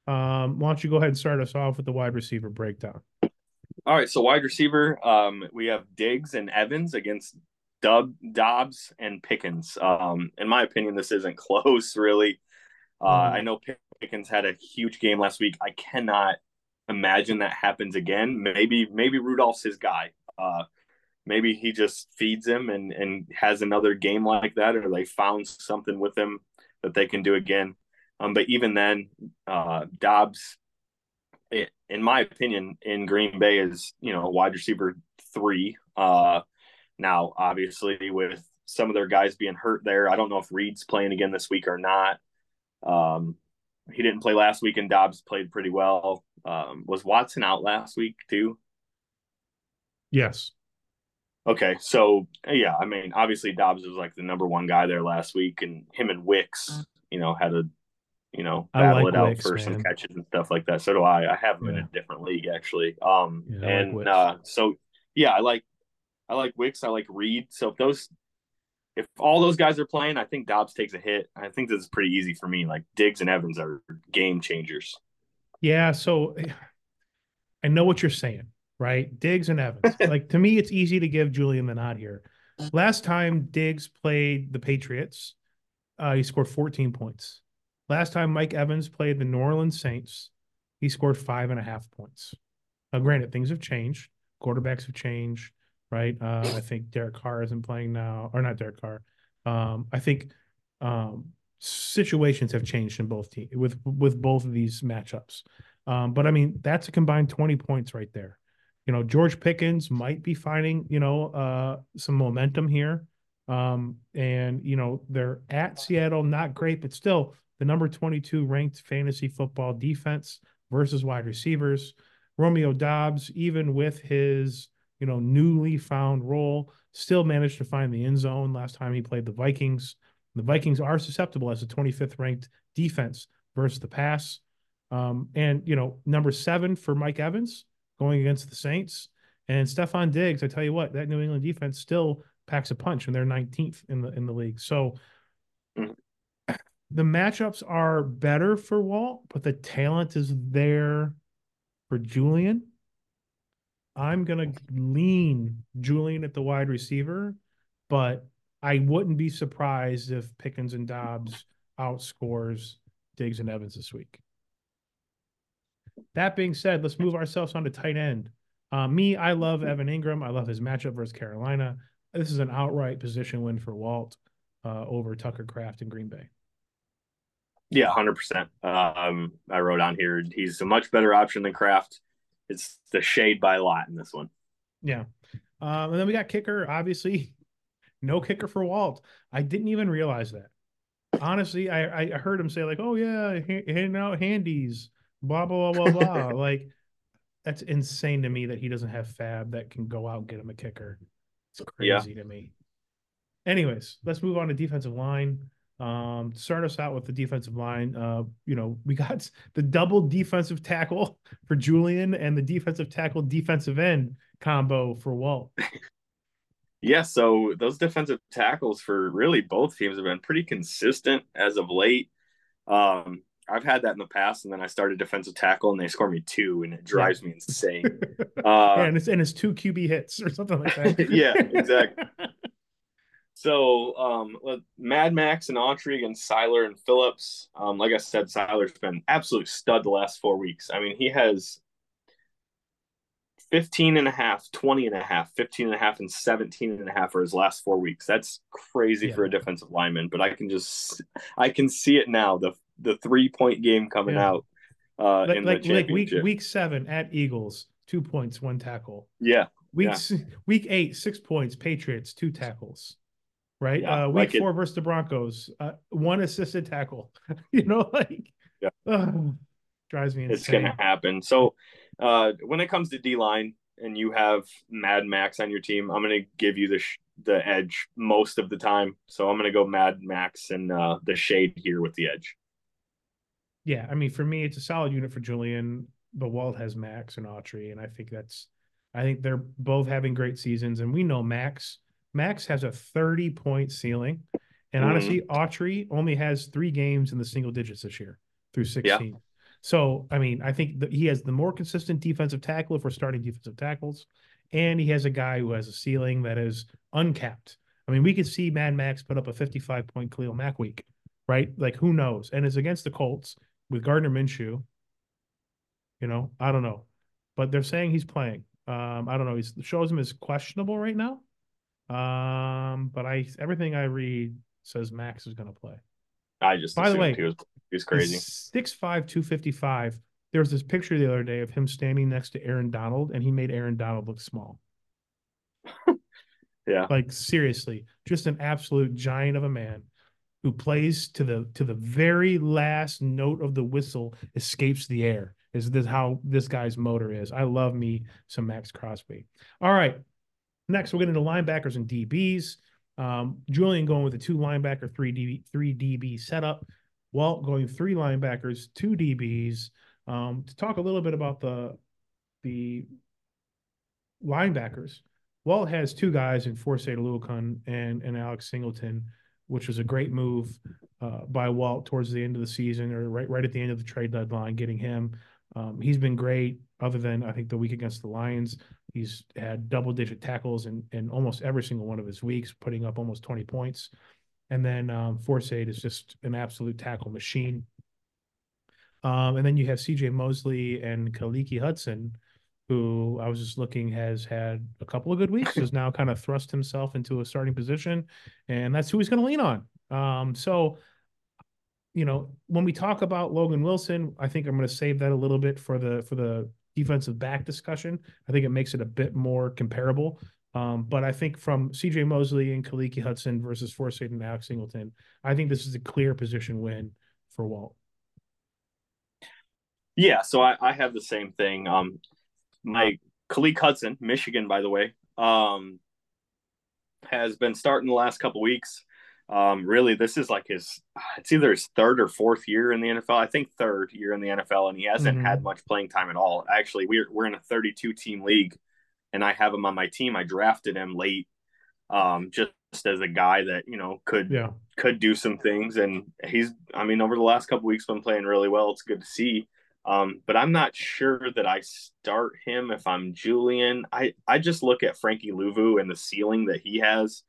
Um, why don't you go ahead and start us off with the wide receiver breakdown? All right. So wide receiver, um, we have Diggs and Evans against Dub, Doubs and Pickens. Um, in my opinion, this isn't close, really. Uh, mm. I know Pickens had a huge game last week. I cannot imagine that happens again. Maybe maybe Rudolph's his guy. Uh, maybe he just feeds him and and has another game like that, or they found something with him that they can do again. Um, but even then, uh, Doubs, it, in my opinion, in Green Bay is you know a wide receiver three. Uh, now obviously with some of their guys being hurt there, I don't know if Reed's playing again this week or not. Um, he didn't play last week, and Doubs played pretty well. Um, was Watson out last week too? Yes. Okay, so yeah, I mean, obviously Doubs was like the number one guy there last week, and him and Wicks, you know, had a, you know, battle like it out Wicks, for man. some catches and stuff like that. So do I. I have him yeah. in a different league actually. Um, yeah, and like uh, so yeah, I like, I like Wicks. I like Reed. So if those if all those guys are playing, I think Doubs takes a hit. I think this is pretty easy for me. Like Diggs and Evans are game changers. Yeah, so I know what you're saying, right? Diggs and Evans. like to me, it's easy to give Julian the nod here. Last time Diggs played the Patriots, uh, he scored 14 points. Last time Mike Evans played the New Orleans Saints, he scored five and a half points. Now, granted, things have changed. Quarterbacks have changed, right? Uh, I think Derek Carr isn't playing now, or not Derek Carr. Um, I think um, situations have changed in both teams with with both of these matchups. Um, but I mean, that's a combined 20 points right there. You know, George Pickens might be finding, you know, uh, some momentum here. Um, and you know, they're at Seattle, not great, but still the number 22 ranked fantasy football defense versus wide receivers. Romeo Doubs, even with his, you know, newly found role, still managed to find the end zone last time he played the Vikings. The Vikings are susceptible as a 25th ranked defense versus the pass. Um, and, you know, number seven for Mike Evans going against the Saints. And Stefon Diggs, I tell you what, that New England defense still packs a punch and they're 19th in the in the league. So mm. the matchups are better for Walt, but the talent is there for Julian. I'm gonna lean Julian at the wide receiver, but I wouldn't be surprised if Pickens and Doubs outscores Diggs and Evans this week. That being said, let's move ourselves on to tight end. Uh, me, I love Evan Engram. I love his matchup versus Carolina. This is an outright position win for Walt uh, over Tucker Kraft in Green Bay. Yeah, hundred percent. Um, I wrote on here he's a much better option than Kraft. It's the shade by a lot in this one. Yeah, um, and then we got kicker. Obviously, no kicker for Walt. I didn't even realize that. Honestly, I I heard him say like, "Oh yeah, handing out handies." blah blah blah blah blah. like that's insane to me that he doesn't have FAAB that can go out and get him a kicker. It's crazy yeah. to me. Anyways, let's move on to defensive line. Um, start us out with the defensive line. Uh, you know, we got the double defensive tackle for Julian and the defensive tackle defensive end combo for Walt. yeah, so those defensive tackles for really both teams have been pretty consistent as of late. Um, I've had that in the past, and then I started defensive tackle, and they score me two, and it drives yeah. me insane. Uh, yeah, and it's and it's two QB hits or something like that. yeah, exactly. So, um, Mad Max and Autry against Sieler and Phillips. Um, like I said, Sieler's been absolute stud the last four weeks. I mean, he has 15 and a half, 20 and a half, 15 and a half, and 17 and a half for his last four weeks. That's crazy yeah. for a defensive lineman, but I can just, I can see it now. The the three point game coming yeah. out uh, like, in like, the championship. Like week week seven at Eagles, two points, one tackle. Yeah. Week yeah. week eight, six points. Patriots, two tackles. Right. Yeah, uh, week like four it. versus the Broncos, uh, one assisted tackle. you know, like yeah. Drives me insane. It's gonna happen. So uh, when it comes to D line and you have Mad Max on your team, I'm gonna give you the sh- the edge most of the time. So I'm gonna go Mad Max and uh, the shade here with the edge yeah, I mean, for me, it's a solid unit for Julian, but Walt has Max and Autry, and I think that's, I think they're both having great seasons, and we know Max. Max has a 30 point ceiling, and mm-hmm. honestly, Autry only has three games in the single digits this year through 16. Yeah. So, I mean, I think that he has the more consistent defensive tackle if we're starting defensive tackles, and he has a guy who has a ceiling that is uncapped. I mean, we could see Mad Max put up a 55 point Khalil Mack week, right? Like, who knows? And it's against the Colts with Gardner Minshew. You know, I don't know, but they're saying he's playing. Um, I don't know. He shows him as questionable right now. Um, but I everything I read says Max is going to play. I just by the way, he was, he was crazy. Six five two fifty five. There was this picture the other day of him standing next to Aaron Donald, and he made Aaron Donald look small. yeah, like seriously, just an absolute giant of a man who plays to the to the very last note of the whistle escapes the air. Is this how this guy's motor is? I love me some Maxx Crosby. All right. Next, we're getting to linebackers and DBs. Um, Julian going with a two linebacker, three DB, three DB setup. Walt going three linebackers, two DBs. Um, to talk a little bit about the the linebackers, Walt has two guys in Forsay Oluokun and and Alex Singleton which was a great move uh, by Walt towards the end of the season or right right at the end of the trade deadline, getting him. Um, he's been great. Other than I think the week against the Lions, he's had double digit tackles in in almost every single one of his weeks, putting up almost twenty points. And then um, Forsythe is just an absolute tackle machine. Um, and then you have CJ Mosley and Khaleke Hudson, who I was just looking has had a couple of good weeks, has now kind of thrust himself into a starting position, and that's who he's going to lean on. Um, so, you know, when we talk about Logan Wilson, I think I'm going to save that a little bit for the for the defensive back discussion. I think it makes it a bit more comparable. Um, but I think from CJ Mosley and Khaleke Hudson versus Forsythe and Alex Singleton, I think this is a clear position win for Walt. Yeah, so I, I have the same thing. Um, my Khaleke Hudson, Michigan, by the way, um, has been starting the last couple weeks. Um, really, this is like his, it's either his third or fourth year in the NFL. I think third year in the NFL, and he hasn't mm-hmm. had much playing time at all. Actually, we're, we're in a 32 team league, and I have him on my team. I drafted him late, um, just as a guy that, you know, could, yeah. could do some things. And he's, I mean, over the last couple weeks, been playing really well. It's good to see. Um, but I'm not sure that I start him if I'm Julian. I, I just look at Frankie Luvu and the ceiling that he has,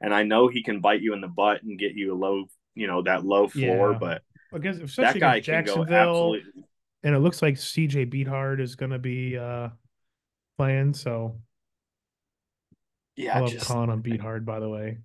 and I know he can bite you in the butt and get you a low, you know, that low floor. Yeah. But because that guy can go absolutely. And it looks like CJ Beathard is going to be uh, playing. So yeah, I love just... calling him Beathard. By the way,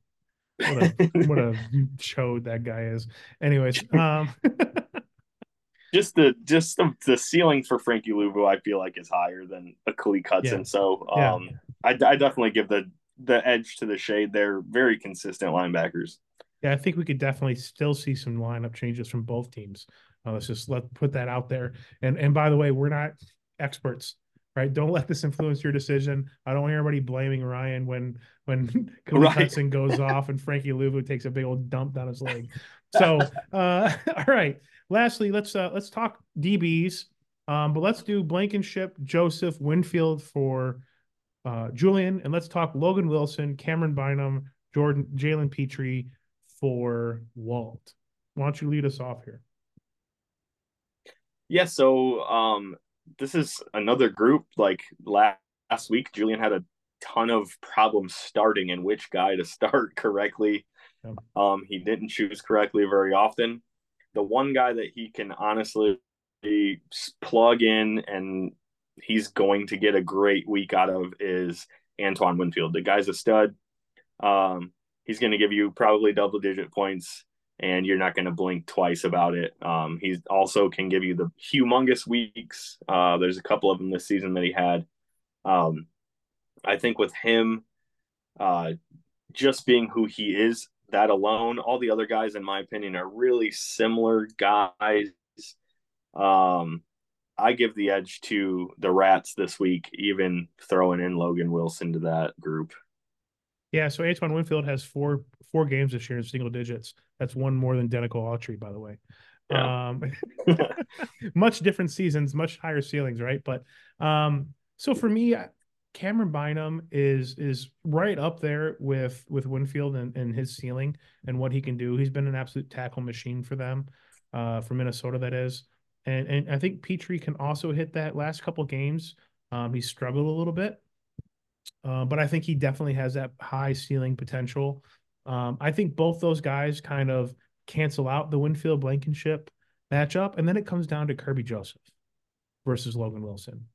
what a what a chode that guy is. Anyways, um. just the just the, the ceiling for Frankie Luvu, I feel like is higher than a Khaleke Hudson. Yeah. So um, yeah. I, I definitely give the the edge to the shade. They're very consistent linebackers. Yeah, I think we could definitely still see some lineup changes from both teams. Uh, let's just let put that out there. And and by the way, we're not experts, right? Don't let this influence your decision. I don't want everybody blaming Ryan when when Khaleke right. Hudson goes off and Frankie Luvu takes a big old dump down his leg. So uh, all right lastly, let's uh, let's talk DBs. Um, but let's do Blankenship, Joseph, Winfield for uh, Julian, and let's talk Logan Wilson, Camryn Bynum, Jordan, Jalen Pitre for Walt. Why don't you lead us off here? Yeah, so um, this is another group. Like last, last week, Julian had a ton of problems starting and which guy to start correctly. Um, he didn't choose correctly very often the one guy that he can honestly plug in and he's going to get a great week out of is Antoine Winfield. The guy's a stud. Um, he's going to give you probably double digit points and you're not going to blink twice about it. Um, he also can give you the humongous weeks. Uh, there's a couple of them this season that he had. Um, I think with him, uh, just being who he is, that alone. All the other guys, in my opinion, are really similar guys. Um, I give the edge to the Rats this week, even throwing in Logan Wilson to that group. Yeah, so Antoine Winfield has four four games this year in single digits. That's one more than Denico Autry, by the way. Yeah. Um, much different seasons, much higher ceilings, right? But um, so for me, Camryn Bynum is is right up there with with Winfield and, and his ceiling and what he can do. He's been an absolute tackle machine for them, uh, for Minnesota that is. And and I think Pitre can also hit that last couple games. Um, he struggled a little bit, uh, but I think he definitely has that high ceiling potential. Um, I think both those guys kind of cancel out the Winfield Blankenship matchup, and then it comes down to Kerby Joseph versus Logan Wilson.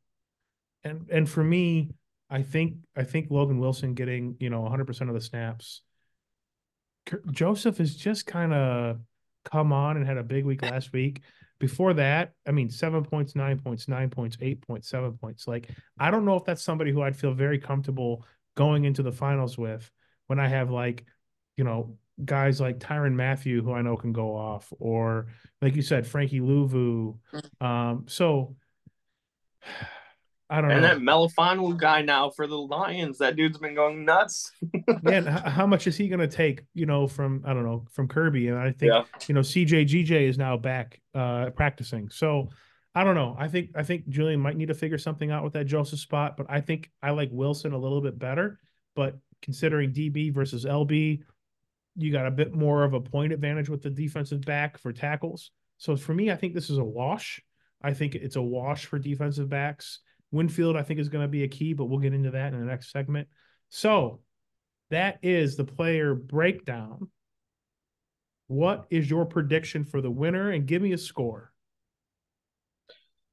And and for me, I think I think Logan Wilson getting you know 100 percent of the snaps. Joseph has just kind of come on and had a big week last week. Before that, I mean, seven points, nine points, nine points, eight points, seven points. Like, I don't know if that's somebody who I'd feel very comfortable going into the finals with when I have like, you know, guys like Tyrann Mathieu, who I know can go off, or like you said, Frankie Luvu. Mm. Um, so I don't and know. And that Melifonwu guy now for the Lions, that dude's been going nuts. Man, how much is he going to take? You know, from I don't know from Kirby, and I think yeah. you know CJ GJ is now back uh, practicing. So I don't know. I think I think Julian might need to figure something out with that Joseph spot, but I think I like Wilson a little bit better. But considering DB versus LB, you got a bit more of a point advantage with the defensive back for tackles. So for me, I think this is a wash. I think it's a wash for defensive backs. Winfield, I think, is going to be a key, but we'll get into that in the next segment. So that is the player breakdown. What is your prediction for the winner? And give me a score.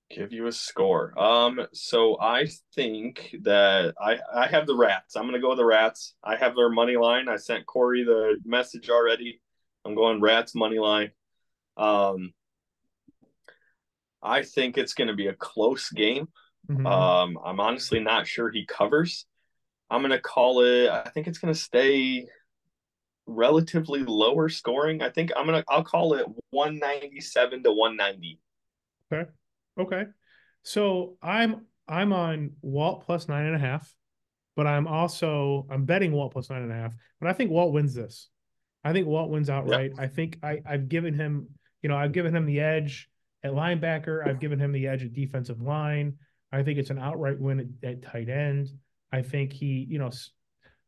Give you a score. Um, so I think that I I have the Rats. I'm gonna go with the Rats. I have their money line. I sent Corey the message already. I'm going Rats money line. Um, I think it's gonna be a close game. Mhm. Um, I'm honestly not sure he covers. I'm gonna call it. I think it's gonna stay relatively lower scoring. I think I'm gonna. I'll call it 197 to 190. Okay. Okay. So I'm I'm on Walt plus nine and a half, but I'm also I'm betting Walt plus nine and a half. But I think Walt wins this. I think Walt wins outright. I think I I've given him you know I've given him the edge at linebacker. I've given him the edge at defensive line. I think it's an outright win at, at tight end. I think he you know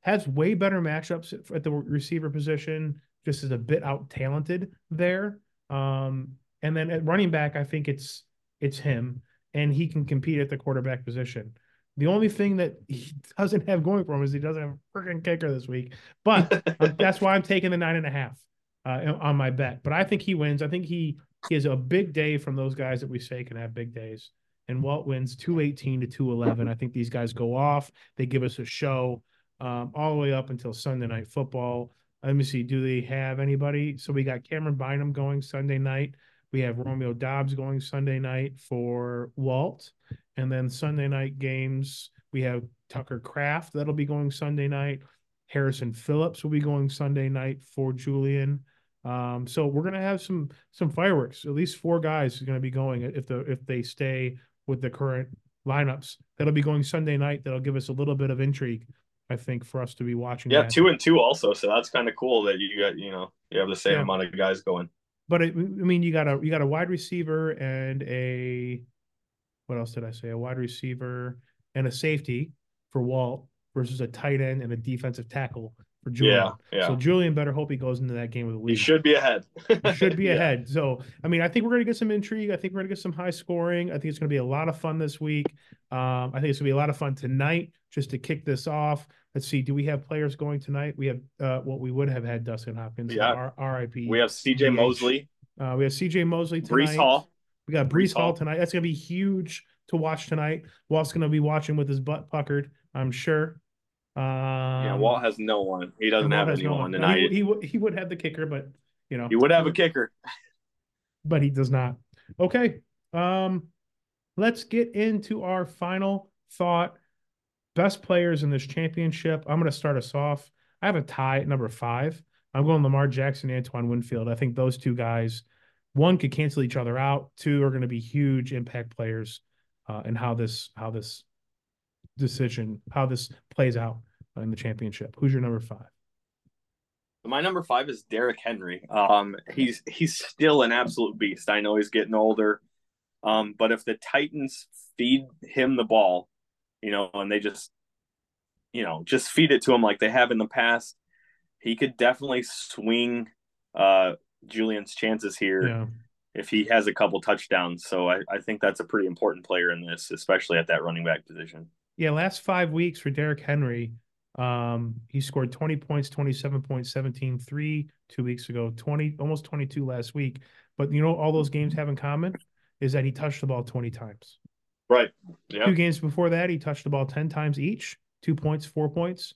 has way better matchups at the receiver position. Just is a bit out talented there. Um, and then at running back, I think it's it's him, and he can compete at the quarterback position. The only thing that he doesn't have going for him is he doesn't have a freaking kicker this week. But that's why I'm taking the nine and a half uh, on my bet. But I think he wins. I think he, he has a big day from those guys that we say can have big days. And Walt wins 218 to 211. I think these guys go off. They give us a show um, all the way up until Sunday night football. Let me see. Do they have anybody? So we got Camryn Bynum going Sunday night. We have Romeo Doubs going Sunday night for Walt. And then Sunday night games, we have Tucker Kraft that'll be going Sunday night. Harrison Phillips will be going Sunday night for Julian. Um, so we're gonna have some some fireworks. At least four guys are gonna be going if the if they stay with the current lineups. That'll be going Sunday night. That'll give us a little bit of intrigue, I think, for us to be watching. Yeah, that. two and two also. So that's kind of cool that you got you know you have the same Yeah. amount of guys going. but it, I mean, you got a you got a wide receiver and a what else did I say? A wide receiver and a safety for Walt versus a tight end and a defensive tackle for Julian. Yeah, yeah. So Julian better hope he goes into that game with a lead. he should be ahead. He should be Yeah. ahead. So I mean, I think we're gonna get some intrigue. I think we're gonna get some high scoring. I think it's gonna be a lot of fun this week. Um, I think it's gonna be a lot of fun tonight just to kick this off. Let's see. Do we have players going tonight? We have uh, what we would have had Dustin Hopkins. Yeah. R.I.P. We have CJ Mosley, Uh, we have C.J. Mosley tonight. Breece Hall. We got Breece Breece Hall Hall. tonight. That's gonna be huge to watch tonight. Walt's gonna be watching with his butt puckered. I'm sure. Um, Yeah, Walt has no one. He doesn't have has no anyone one. tonight. He, He, he, would- he would have the kicker, but you know he would have a kicker. but he does not. Okay. Um, let's get into our final thought. Best players in this championship. I'm going to start us off. I have a tie at number five. I'm going Lamar Jackson, Antoine Winfield. I think those two guys, one could cancel each other out. Two are going to be huge impact players, uh, and how this how this decision how this plays out in the championship. Who's your number five? My number five is Derrick Henry. Um, he's he's still an absolute beast. I know he's getting older, um, but if the Titans feed him the ball, you know, and they just, you know, just feed it to him like they have in the past, he could definitely swing uh, Julian's chances here Yeah. if he has a couple touchdowns. So I, I think that's a pretty important player in this, especially at that running back position. Yeah, last five weeks for Derrick Henry, um, he scored 20 points, 27 points, 17, 3 two weeks ago, 20, almost 22 last week. But you know, all those games have in common is that he touched the ball 20 times. Right. Yeah. Two games before that, he touched the ball 10 times each, two points, four points.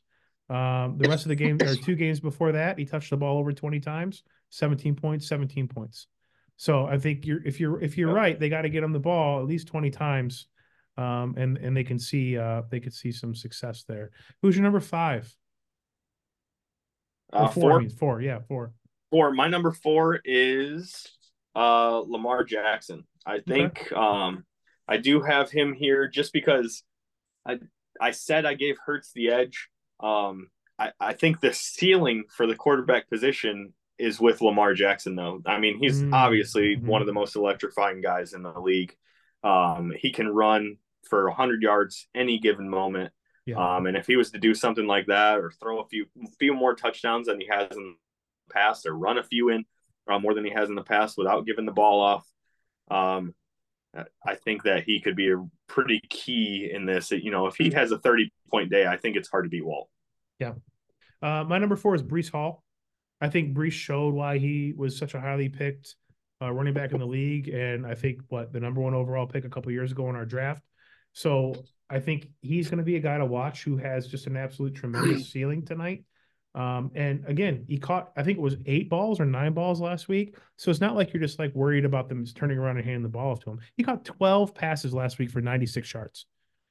Um, the rest of the game, or two games before that, he touched the ball over 20 times, 17 points, 17 points. So I think you're if you're if you're right, they got to get him the ball at least 20 times. Um, and and they can see uh they could see some success there. Who's your number five? Uh, four, four, four, yeah, four. four. My number four is uh Lamar Jackson. I think um I do have him here just because I I said I gave Hurts the edge. Um I, I think the ceiling for the quarterback position is with Lamar Jackson though. I mean, he's Mm, obviously mhm. one of the most electrifying guys in the league. Um he can run for 100 yards any given moment. Yeah. Um, and if he was to do something like that, or throw a few few more touchdowns than he has in the past, or run a few in uh, more than he has in the past without giving the ball off, um, I think that he could be a pretty key in this. You know, if he has a thirty point day, I think it's hard to beat Walt. Yeah. Uh, my number four is Breece Hall. I think Breece showed why he was such a highly picked uh, running back in the league, and I think what the number one overall pick a couple years ago in our draft. So I think he's going to be a guy to watch who has just an absolute tremendous ceiling tonight. Um, and again, he caught, I think it was eight balls or nine balls last week. So it's not like you're just like worried about them turning around and handing the ball off to him. He caught 12 passes last week for 96 yards.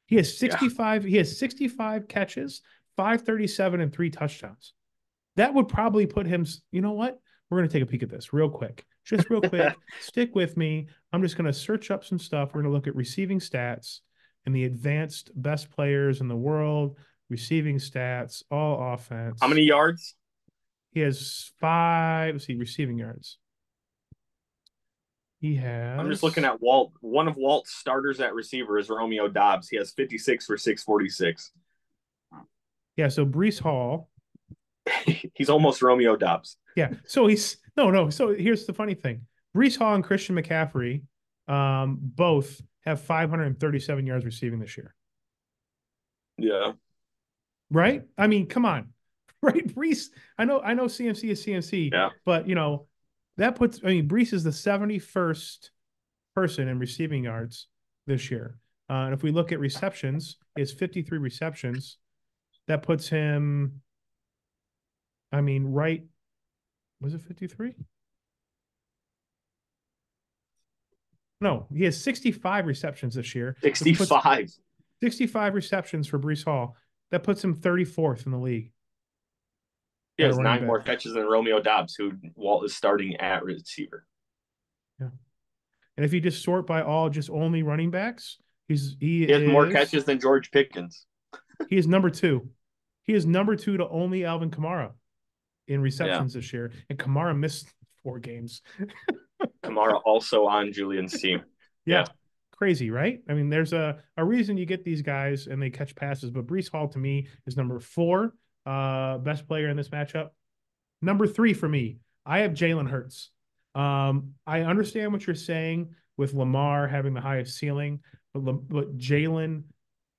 He has 65, yeah. he has 65 catches, 537 and three touchdowns. That would probably put him, you know what? We're going to take a peek at this real quick. Just real quick. Stick with me. I'm just going to search up some stuff. We're going to look at receiving stats and the advanced best players in the world receiving stats, all offense. How many yards? He has five. Let's see, receiving yards. He has. I'm just looking at Walt. One of Walt's starters at receiver is Romeo Doubs. He has 56 for 646. Yeah. So Breece Hall. he's almost Romeo Doubs. Yeah. So he's no, no. So here's the funny thing: Breece Hall and Christian McCaffrey, um, both have 537 yards receiving this year. Yeah right? I mean, come on, right? Breece, I know, I know CMC is CMC, yeah. but you know, that puts, I mean, Breece is the 71st person in receiving yards this year. Uh, and if we look at receptions, it's 53 receptions. That puts him, I mean, right, was it 53? No, he has 65 receptions this year. 65. 65 receptions for Breece Hall. That puts him 34th in the league. He has nine back. more catches than Romeo Doubs, who Walt is starting at receiver. Yeah. And if you just sort by all just only running backs, he's he, he has is, more catches than George Pickens. He is number two. He is number two to only Alvin Kamara in receptions yeah. this year. And Kamara missed four games. Kamara also on Julian's team. Yeah. yeah crazy, right? I mean, there's a, a reason you get these guys and they catch passes, but Breece Hall to me is number four, uh, best player in this matchup. Number three for me, I have Jalen Hurts. Um, I understand what you're saying with Lamar having the highest ceiling, but, but Jalen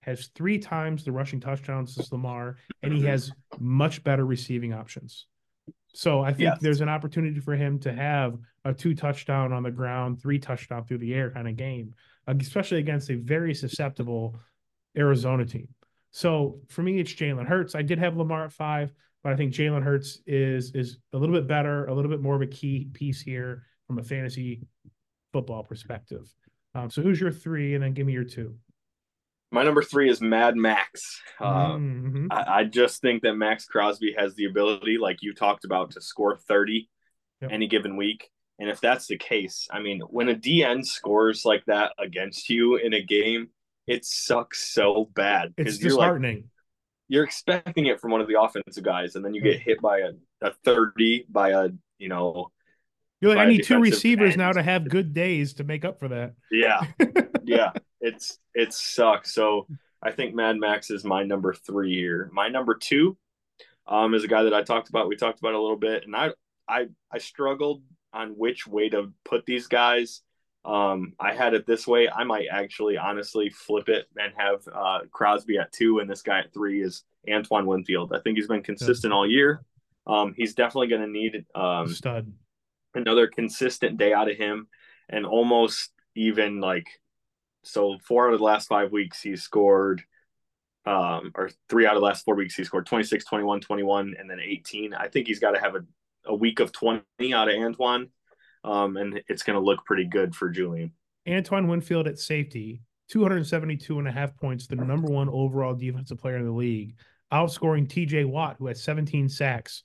has three times the rushing touchdowns as Lamar, and he has much better receiving options. So I think yes. there's an opportunity for him to have a two touchdown on the ground, three touchdown through the air kind of game especially against a very susceptible Arizona team. So for me, it's Jalen Hurts. I did have Lamar at five, but I think Jalen Hurts is is a little bit better, a little bit more of a key piece here from a fantasy football perspective. Um, so who's your three, and then give me your two. My number three is Mad Max. Uh, mm-hmm. I, I, just think that Maxx Crosby has the ability, like you talked about, to score 30 yep. any given week. And if that's the case, I mean, when a DN scores like that against you in a game, it sucks so bad. It's disheartening. Like, you're expecting it from one of the offensive guys, and then you get hit by a, a 30 by a, you know, you're like, I need two receivers end. now to have good days to make up for that. Yeah. yeah. It's it sucks. So I think Mad Max is my number three here. My number two um is a guy that I talked about. We talked about a little bit, and I I I struggled on which way to put these guys. Um, I had it this way. I might actually honestly flip it and have uh, Crosby at two and this guy at three is Antoine Winfield. I think he's been consistent all year. Um, he's definitely going to need um, stud another consistent day out of him and almost even like so four out of the last five weeks he scored um or three out of the last four weeks he scored 26 21 21 and then 18 i think he's got to have a a week of 20 out of Antoine. Um, and it's going to look pretty good for Julian. Antoine Winfield at safety, 272 and a half points, the number one overall defensive player in the league, outscoring TJ Watt, who has 17 sacks,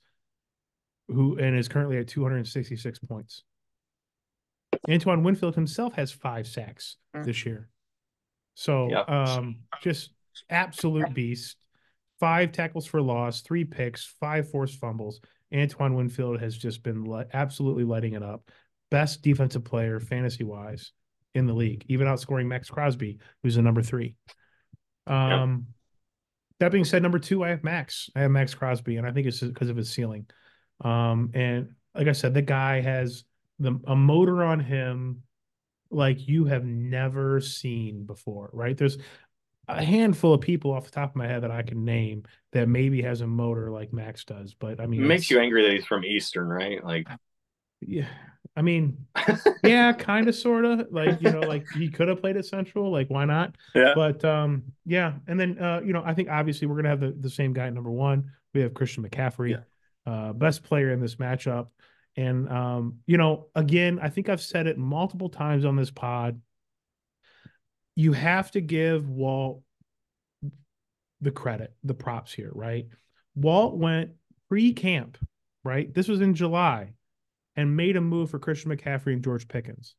who and is currently at 266 points. Antoine Winfield himself has five sacks hmm. this year. So yep. um, just absolute beast. Five tackles for loss, three picks, five forced fumbles. Antoine Winfield has just been le- absolutely lighting it up. Best defensive player, fantasy wise, in the league, even outscoring Maxx Crosby, who's the number three. Um, yep. That being said, number two, I have Max. I have Maxx Crosby, and I think it's because of his ceiling. Um, and like I said, the guy has the a motor on him like you have never seen before, right? There's a handful of people off the top of my head that I can name that maybe has a motor like Max does. But I mean, it makes you angry that he's from Eastern, right? Like, yeah, I mean, yeah, kind of, sort of. Like you know, like he could have played at Central. Like why not? Yeah. But um, yeah, and then uh, you know, I think obviously we're gonna have the the same guy at number one. We have Christian McCaffrey, Yeah. uh, best player in this matchup. And um, you know, again, I think I've said it multiple times on this pod. You have to give Walt the credit, the props here, right? Walt went pre-camp, right? This was in July, and made a move for Christian McCaffrey and George Pickens.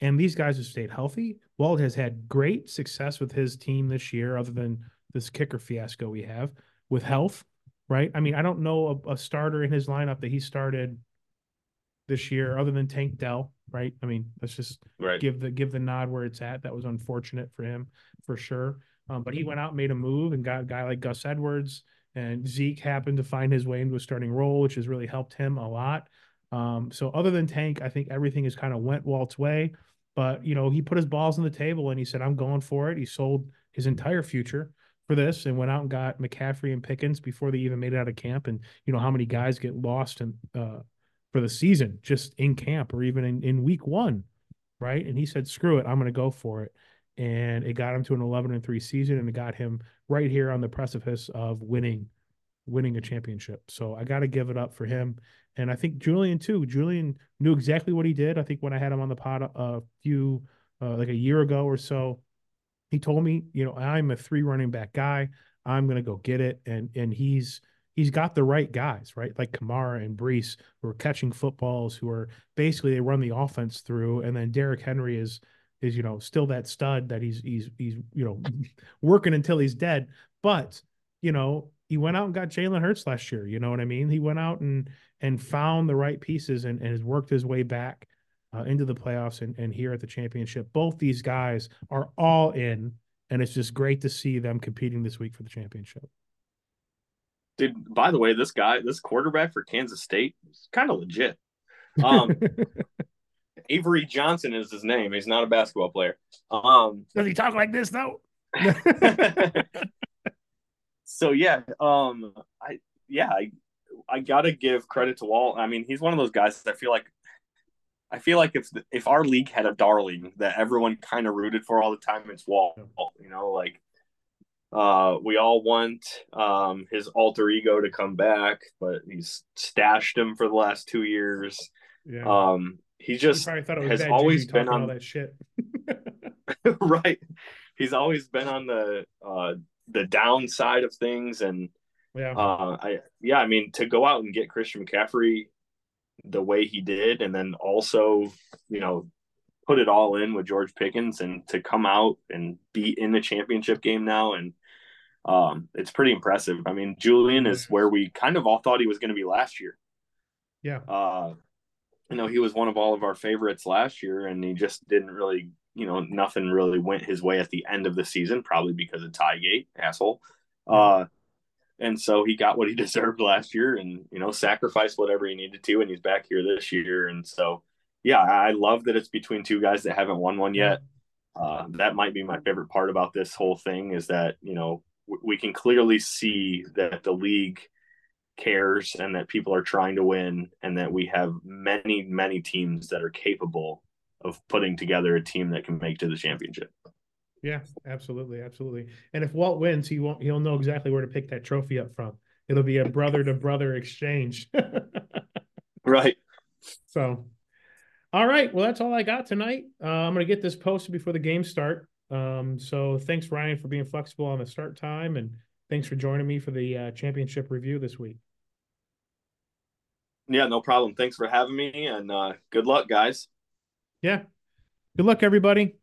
And these guys have stayed healthy. Walt has had great success with his team this year, other than this kicker fiasco we have with health, right? I mean, I don't know a, a starter in his lineup that he started this year other than Tank Dell, right? I mean, let's just Right. give the give the nod where it's at. That was unfortunate for him for sure. Um, but he went out, made a move, and got a guy like Gus Edwards and Zeke happened to find his way into a starting role, which has really helped him a lot. Um, so other than Tank, I think everything has kind of went Walt's way. But you know, he put his balls on the table and he said, "I'm going for it." He sold his entire future for this and went out and got McCaffrey and Pickens before they even made it out of camp. And you know how many guys get lost and uh, for the season just in camp or even in, in week one, right? And he said, "Screw it, I'm going to go for it." And it got him to an 11 and three season, and it got him right here on the precipice of winning, winning a championship. So I got to give it up for him. And I think Julian too. Julian knew exactly what he did. I think when I had him on the pod a, few, uh, like a year ago or so, he told me, you know, I'm a three running back guy. I'm gonna go get it, and and he's he's got the right guys, right? Like Kamara and Breece, who are catching footballs, who are basically they run the offense through, and then Derrick Henry is is you know still that stud that he's he's he's you know working until he's dead. But you know he went out and got Jalen Hurts last year. You know what I mean? He went out and and found the right pieces and, and has worked his way back uh, into the playoffs and, and here at the championship. Both these guys are all in, and it's just great to see them competing this week for the championship. Dude, by the way, this guy, this quarterback for Kansas State is kind of legit. Um, Avery Johnson is his name. He's not a basketball player. Um, Does he talk like this though? so yeah, um, I yeah, I I gotta give credit to Walt. I mean, he's one of those guys that I feel like I feel like if if our league had a darling that everyone kind of rooted for all the time, it's Walt. You know, like uh, we all want um, his alter ego to come back, but he's stashed him for the last two years. yeah. Um, he just probably thought it was has always been on all that shit. right. He's always been on the uh, the downside of things, and yeah. uh, I yeah, I mean to go out and get Christian McCaffrey the way he did, and then also you know put it all in with George Pickens, and to come out and be in the championship game now, and um, it's pretty impressive. I mean, Julian is where we kind of all thought he was going to be last year. yeah. Uh, you know, he was one of all of our favorites last year, and he just didn't really, you know, nothing really went his way at the end of the season, probably because of Tygate, asshole. Uh, and so he got what he deserved last year, and you know, sacrificed whatever he needed to, and he's back here this year. And so, yeah, I love that it's between two guys that haven't won one yet. Uh, that might be my favorite part about this whole thing is that you know we can clearly see that the league cares and that people are trying to win and that we have many many teams that are capable of putting together a team that can make to the championship Yeah, absolutely, absolutely. And if Walt wins, he won't he'll know exactly where to pick that trophy up from. It'll be a brother to brother exchange. right so all right. Well, that's all I got tonight. Uh, I'm gonna get this posted before the games start. Um, so thanks, Ryan, for being flexible on the start time and thanks for joining me for the uh, championship review this week. yeah no problem thanks for having me and uh, good luck guys Yeah. Good luck, everybody.